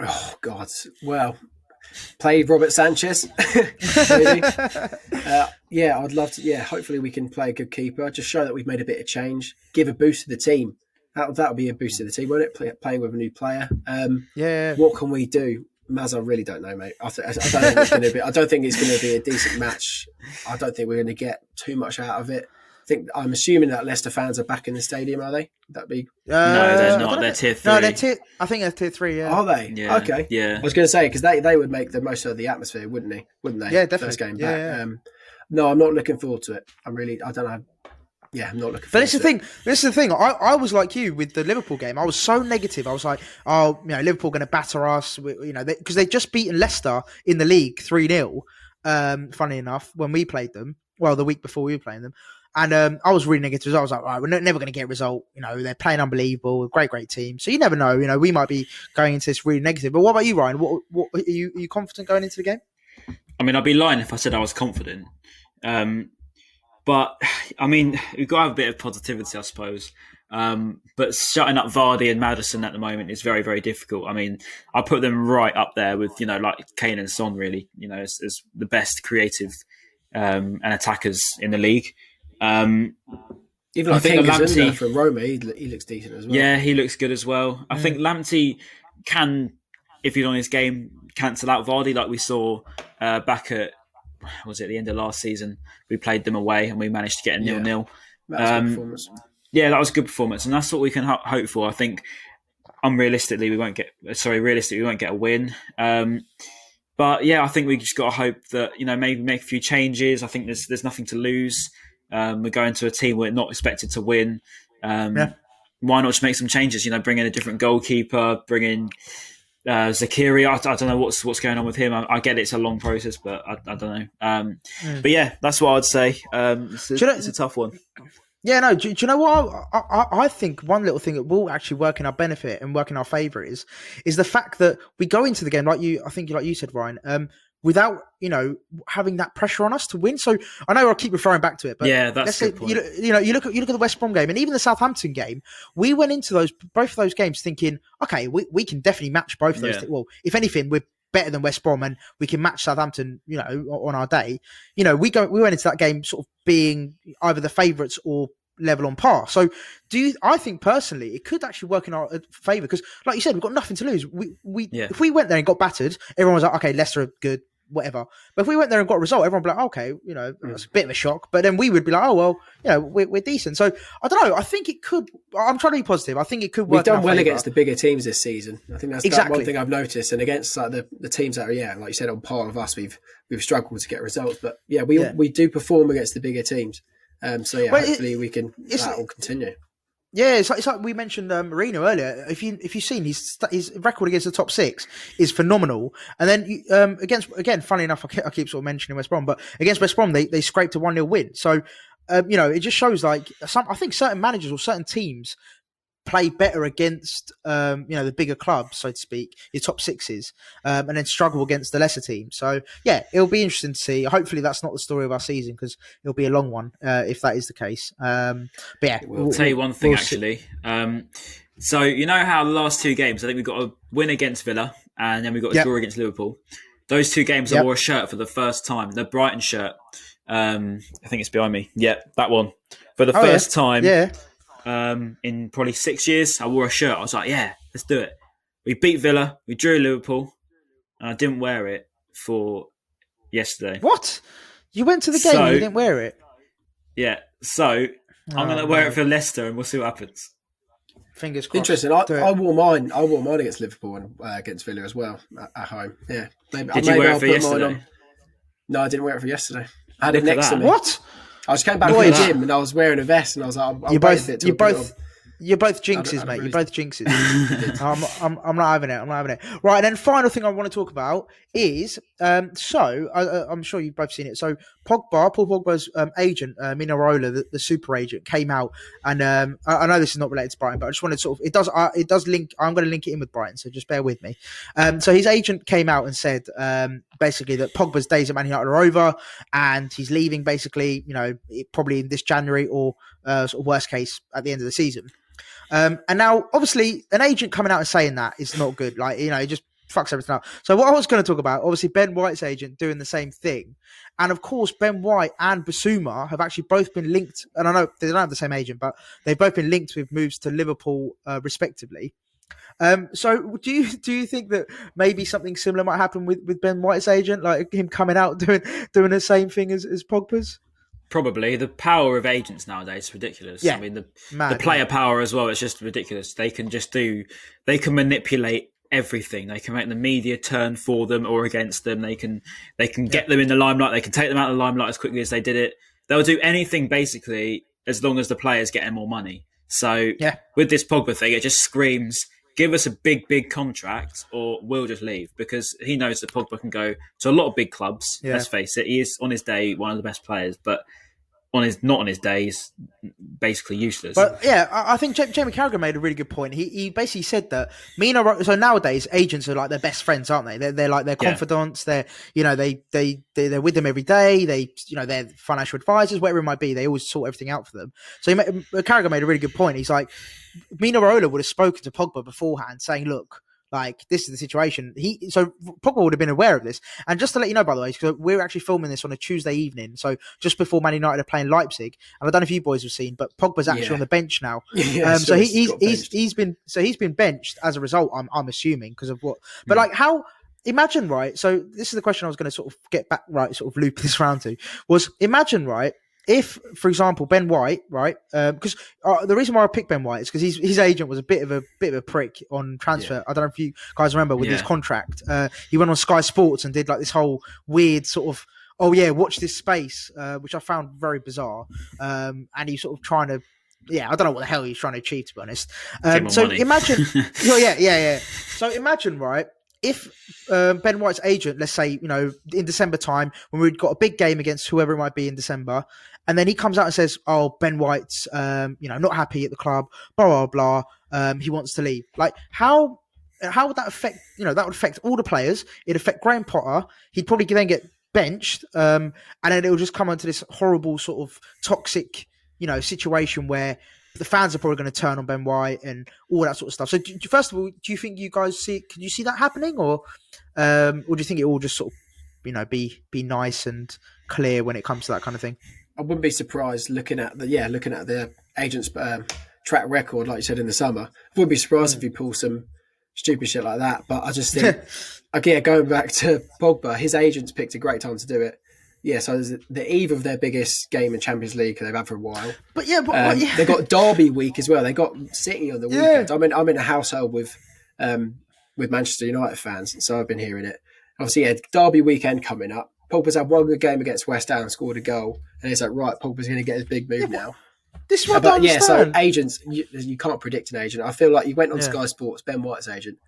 Oh God! Well, play Robert Sanchez. [LAUGHS] [LAUGHS] uh, yeah, I'd love to. Yeah, hopefully we can play a good keeper. Just show that we've made a bit of change. Give a boost to the team. That that would be a boost to the team, won't it? Play, playing with a new player. Um,
yeah.
What can we do? Maz, I really don't know, mate. I, th- I don't think it's going to be. I don't think it's going to be a decent match. I don't think we're going to get too much out of it. I think I'm assuming that Leicester fans are back in the stadium. Are they? Would that be?
Uh, no, they're not. They're tier three.
No, they're tier. I think they're tier three. Yeah.
Are they?
Yeah.
Okay.
Yeah.
I was going to say because they, they would make the most of the atmosphere, wouldn't they? Wouldn't they?
Yeah, definitely.
First game
yeah,
back.
Yeah.
Um, no, I'm not looking forward to it. I'm really. I don't know. Yeah, I'm not looking.
But this
is
the thing. This is the thing. I, I was like you with the Liverpool game. I was so negative. I was like, oh, you know, Liverpool going to batter us. You know, because they, just beaten Leicester in the league three 0 um, Funny enough, when we played them, well, the week before we were playing them, and um, I was really negative. I was like, right, we're never going to get a result. You know, they're playing unbelievable, great, great team. So you never know. You know, we might be going into this really negative. But what about you, Ryan? What, what are you? Are you confident going into the game?
I mean, I'd be lying if I said I was confident. Um, but I mean, we've got to have a bit of positivity, I suppose. Um, but shutting up Vardy and Maddison at the moment is very, very difficult. I mean, I put them right up there with you know like Kane and Son, really. You know, as, as the best creative um, and attackers in the league. Um,
Even like I think Lamptey from Roma, he, he, looks decent as well.
Yeah, he looks good as well. I think Lamptey can, if he's on his game, cancel out Vardy like we saw uh, back at was it the end of last season? We played them away and we managed to get a nil nil. Um, yeah, that was a good performance, and that's what we can ho- hope for. I think unrealistically, we won't get sorry, realistically, we won't get a win. Um, but yeah, I think we just got to hope that you know maybe make a few changes. I think there's there's nothing to lose. Um, we're going to a team we're not expected to win. Um, yeah. Why not just make some changes? You know, bring in a different goalkeeper, bring in uh, Zeqiri. I, I, don't know what's what's going on with him. I, I get it's a long process, but I, I don't know. Um, mm. But yeah, that's what I'd say. Um, it's, a, know, it's a tough one.
Yeah, no. Do, do you know what? I, I, I, think one little thing that will actually work in our benefit and work in our favour is is the fact that we go into the game like you. I think, like you said, Ryan. Without you know having that pressure on us to win. So I know I'll keep referring back to it, but
yeah, that's
say, you know, you know, you look at you look at the West Brom game and even the Southampton game. We went into those both of those games thinking, okay, we, we can definitely match both of those. Yeah. Well, if anything, we're better than West Brom and we can match Southampton. You know, on our day, you know, we go we went into that game sort of being either the favourites or level on par. So, do you? I think personally, it could actually work in our uh, favour because, like you said, we've got nothing to lose. We we yeah. if we went there and got battered, everyone was like, okay, Leicester are good, whatever. But if we went there and got a result, everyone would be like, okay, you know, mm. it's a bit of a shock. But then we would be like, oh well, you know, we're, we're decent. So I don't know. I think it could. I'm trying to be positive. I think it could work.
We've done well favor. against the bigger teams this season. I think that's exactly. one thing I've noticed. And against like the, the teams that are yeah, like you said, on par with us, we've we've struggled to get results. But yeah, we yeah. we do perform against the bigger teams. Um, so yeah, well, hopefully it, we can that will continue.
Yeah, it's like, it's like we mentioned um, Mourinho earlier. If you if you've seen his his record against the top six is phenomenal, and then um, against again, funny enough, I keep, I keep, sort of mentioning West Brom, but against West Brom they they scraped a one 0 win. So um, you know it just shows like some I think certain managers or certain teams play better against um, you know the bigger clubs, so to speak, your top sixes, um, and then struggle against the lesser teams. So yeah, it'll be interesting to see. Hopefully, that's not the story of our season because it'll be a long one uh, if that is the case. Um, but yeah,
we'll, we'll tell you one thing we'll actually. Um, so you know how the last two games, I think we got a win against Villa and then we got a yep. draw against Liverpool. Those two games, yep. I wore a shirt for the first time, the Brighton shirt. Um, I think it's behind me. Yeah, that one for the oh, first
yeah.
time.
Yeah
um, in probably six years. I wore a shirt. I was like, yeah, let's do it. We beat Villa. We drew Liverpool, and I didn't wear it for yesterday.
What? You went to the game so, and you didn't wear it?
Yeah. So oh, I'm going to wear it for Leicester, and we'll see what happens.
Fingers crossed.
Interesting. I, I, wore mine. I wore mine against Liverpool and uh, against Villa as well at, at home. Yeah.
Maybe, Did you wear it for yesterday?
No, I didn't wear it for yesterday. I had Look it next to me.
What?
I just came back from the gym and I was wearing a vest and I was like, I'll, I'll
you both, you both, You're both jinxes, mate. You're both jinxes. [LAUGHS] I'm, I'm, I'm not having it. I'm not having it. Right, and then final thing I want to talk about is um, so I, am sure you've both seen it. So Pogba, Paul Pogba's um, agent, uh, Mino Raiola, the, the, super agent, came out, and um, I, I, know this is not related to Brighton, but I just wanted to sort of it does uh, it does link. I'm going to link it in with Brighton, so just bear with me. Um, so his agent came out and said um, basically that Pogba's days at Man United are over, and he's leaving basically, you know, probably in this January or uh, sort of worst case at the end of the season. Um, and now, obviously, an agent coming out and saying that is not good. Like, you know, it just fucks everything up. So, what I was going to talk about, obviously, Ben White's agent doing the same thing. And of course, Ben White and Bissouma have actually both been linked. And I know they don't have the same agent, but they've both been linked with moves to Liverpool, uh, respectively. Um, so do you [LAUGHS] do you think that maybe something similar might happen with, with Ben White's agent, like him coming out [LAUGHS] doing doing the same thing as, as Pogba's?
Probably the power of agents nowadays is ridiculous. Yeah. I mean the Mad, the player yeah. power as well. It's just ridiculous. They can just do. They can manipulate everything. They can make the media turn for them or against them. They can they can get yeah. them in the limelight. They can take them out of the limelight as quickly as they did it. They'll do anything basically as long as the player's getting more money. So yeah. with this Pogba thing, it just screams give us a big, big contract or we'll just leave because he knows that Pogba can go to a lot of big clubs. Yeah. Let's face it, he is on his day one of the best players, but on his not on his days, basically useless.
But yeah, I, think Jamie Carragher made a really good point. He he basically said that Mino. So nowadays, agents are like their best friends, aren't they? They're, they're like their confidants. Yeah. They're you know they they they're with them every day. They you know they're financial advisors, whatever it might be. They always sort everything out for them. So he made, Carragher made a really good point. He's like Mino Raiola would have spoken to Pogba beforehand, saying, "Look." Like this is the situation. He so Pogba would have been aware of this. And just to let you know, by the way, because we're actually filming this on a Tuesday evening, so just before Man United are playing Leipzig. And I don't know if you boys have seen, but Pogba's actually yeah. on the bench now. [LAUGHS] Yeah, um, so he, he's he's he's been so he's been benched as a result. I'm I'm assuming because of what. But mm. like how imagine right so this is the question i was going to sort of get back right sort of loop [LAUGHS] this round to was imagine right if, for example, Ben White, right? Because um, uh, the reason why I picked Ben White is because his agent was a bit of a bit of a prick on transfer. Yeah. I don't know if you guys remember with yeah. his contract. Uh, he went on Sky Sports and did like this whole weird sort of oh yeah, watch this space, uh, which I found very bizarre. Um, and he's sort of trying to yeah, I don't know what the hell he's trying to achieve, to be honest. Um, so money. imagine, [LAUGHS] oh, yeah, yeah, yeah. So imagine, right? if uh, Ben White's agent, let's say, you know, in December time, when we'd got a big game against whoever it might be in December, and then he comes out and says, "Oh, Ben White's, um, you know, not happy at the club, blah blah blah. Um, he wants to leave." Like, how how would that affect? You know, that would affect all the players. It'd affect Graham Potter. He'd probably then get benched, um, and then it will just come onto this horrible sort of toxic, you know, situation where the fans are probably going to turn on Ben White and all that sort of stuff. So, do, first of all, do you think you guys see? Can you see that happening, or um, or do you think it will just sort of, you know, be be nice and clear when it comes to that kind of thing?
I wouldn't be surprised looking at the yeah, looking at the agent's um, track record, like you said in the summer. I wouldn't be surprised mm. if he pulls some stupid shit like that. But I just [LAUGHS] think, again, going back to Pogba, his agents picked a great time to do it yeah, so there's the eve of their biggest game in Champions League they've had for a while.
But yeah, but,
um,
yeah.
they got [LAUGHS] Derby week as well. They got City on the weekend. Yeah. I'm in I'm in a household with um, with Manchester United fans, so I've been hearing it. Obviously, yeah, Derby weekend coming up. Pogba's had one good game against West Ham, scored a goal, and it's like right, Pogba's going to get his big move yeah, now.
This is what but,
yeah, so agents, you, you, can't predict an agent. I feel like you went on Sky Sports, Ben White's agent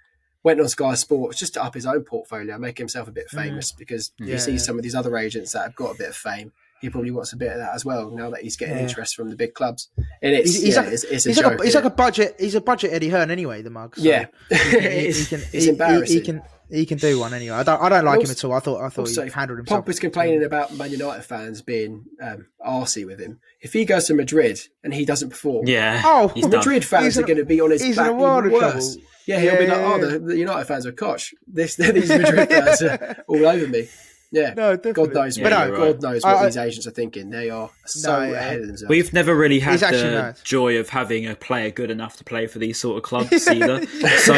went on Sky Sports just to up his own portfolio, make himself a bit mm. famous mm. because yeah, he sees some of these other agents that have got a bit of fame. He probably wants a bit of that as well now that he's getting yeah. interest from the big clubs. And it's, he's, he's, like, it's, it's,
he's, like a, he's like, a, budget. He's a budget Eddie Hearn anyway. The mug.
So yeah, he,
he, [LAUGHS] can, it's embarrassing. He, can he can do one anyway. I don't I don't like also, him at all. I thought I thought also, he handled himself.
Pogba's complaining about Man United fans being um, arsy with him. If he goes to Madrid and he doesn't perform,
yeah,
oh, Madrid fans are going to be on his he's back even worse. Trouble. Yeah, he'll yeah, be like, oh, the, the, United fans are coach. This, [LAUGHS] these Madrid fans are [LAUGHS] all over me. Yeah, no, definitely. God knows, yeah, but no, right. God knows what I, these agents are thinking. They are so no, ahead of themselves.
We've never really had the joy of having a player good enough to play for these sort of [LAUGHS] clubs either. so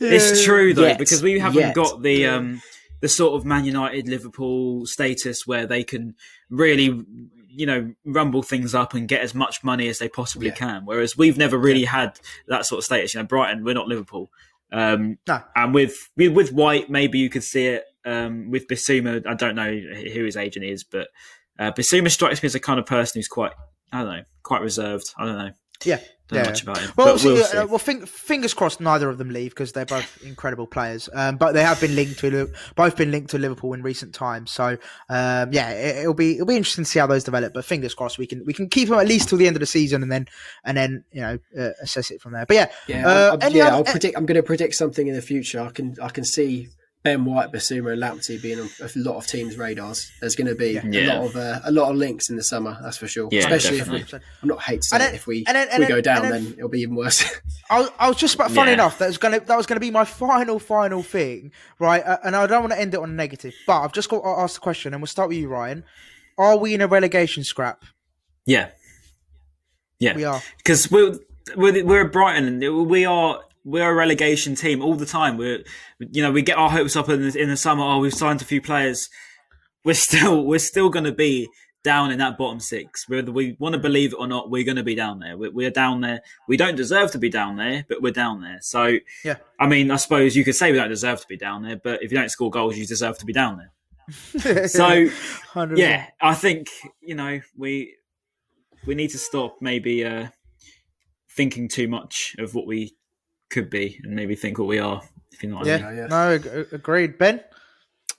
it's true though Yet. because we haven't Yet. got the um, the sort of Man United, Liverpool status where they can really you know rumble things up and get as much money as they possibly yeah. can. Whereas we've never really yeah. had that sort of status. You know, Brighton, we're not Liverpool. Um, no. And with with White, maybe you could see it. Um, with Bissouma, I don't know who his agent is, but uh, Bissouma strikes me as a kind of person who's quite, I don't know, quite reserved. I don't know.
Yeah.
Don't yeah. much about him.
Well, we'll, uh, well fingers crossed, neither of them leave because they're both incredible players. Um, but they have been linked to both been linked to Liverpool in recent times. So um, yeah, it, will be it'll be interesting to see how those develop. But fingers crossed, we can we can keep them at least till the end of the season, and then and then you know uh, assess it from there. But yeah,
yeah, uh, yeah. I'll predict. I'm going to predict something in the future. I can I can see Ben White, Bissouma, and Lamptey being on a lot of teams' radars. There's going to be yeah. a lot of uh, a lot of links in the summer. That's for sure. Yeah, Especially definitely. if we, I'm not hate to say then, if we then, if we go down, then, then, it'll be even worse. [LAUGHS]
I was, I was just about funny yeah. enough that was going to that was going to be my final final thing, right? Uh, and I don't want to end it on a negative, but I've just got to ask the question, and we'll start with you, Ryan. Are we in a relegation scrap?
Yeah, yeah,
we are
because we're we're, we're at Brighton. We are we're a relegation team all the time. We're, you know, we get our hopes up in the, in the summer. Oh, we've signed a few players. We're [LAUGHS] still, we're still going to be down in that bottom six. Whether we want to believe it or not, we're going to be down there. We're, we're, down there. We don't deserve to be down there, but we're down there. So,
yeah.
I mean, I suppose you could say we don't deserve to be down there, but if you don't score goals, you deserve to be down there. [LAUGHS] so, 100%. yeah, I think you know we we need to stop maybe uh, thinking too much of what we could be and maybe think what we are. If you know what
yeah.
I mean.
No, agreed. Ben.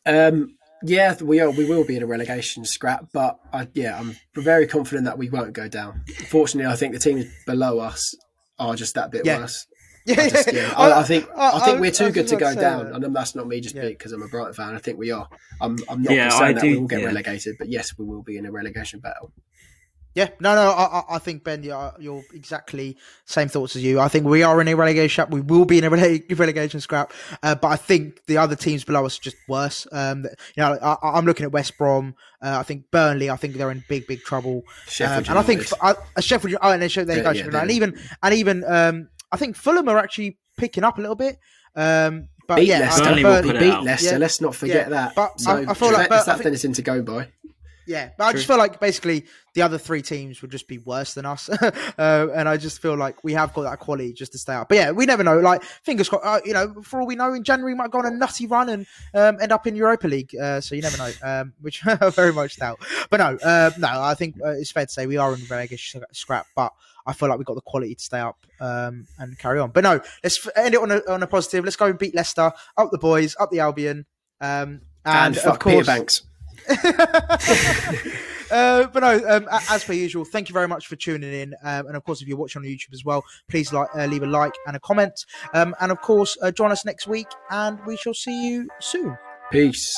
Um, yeah, we are. We will be in a relegation scrap, but I, yeah, I'm very confident that we won't go down. Fortunately, I think the teams below us are just that bit yeah. worse. [LAUGHS] Yeah, I, just, yeah. I, I, think I, I think we're too good to go down, that. and that's not me just yeah. because I'm a Brighton fan. I think we are. I'm, I'm not yeah, concerned that do, we will get relegated, but yes, we will be in a relegation battle.
Yeah, no, no, I, I think Ben, you're, you're, exactly same thoughts as you. I think we are in a relegation scrap. We will be in a [LAUGHS] relegation scrap, uh, but I think the other teams below us are just worse. Um, you know, I, am looking at West Brom. Uh, I think Burnley. I think they're in big, big trouble. Um, and I think uh, Sheffield. Oh, and they show there you go, yeah, and even and even um, I think Fulham are actually picking up a little bit. Um, but
beat
yeah,
Leicester. Burnley beat Leicester. Yeah, Let's not forget yeah, that.
But so I, I feel like
but, that anything to go by.
Yeah, but True. I just feel like basically the other three teams would just be worse than us, [LAUGHS] uh, and I just feel like we have got that quality just to stay up. But yeah, we never know. Like fingers crossed. Uh, you know, for all we know, in January we might go on a nutty run and um, end up in Europa League. Uh, so you never know, um, [LAUGHS] which I very much doubt. But no, uh, no, I think uh, it's fair to say we are in relegation scrap, but. I feel like we've got the quality to stay up um, and carry on. But no, let's end it on a, on a positive. Let's go and beat Leicester, up the boys, up the Albion, um,
and, and of course, Peter Banks. [LAUGHS]
Uh, but no, um, as per usual, thank you very much for tuning in. Um, and of course, if you're watching on YouTube as well, please like, uh, leave a like and a comment. Um, and of course, uh, join us next week, and we shall see you soon.
Peace.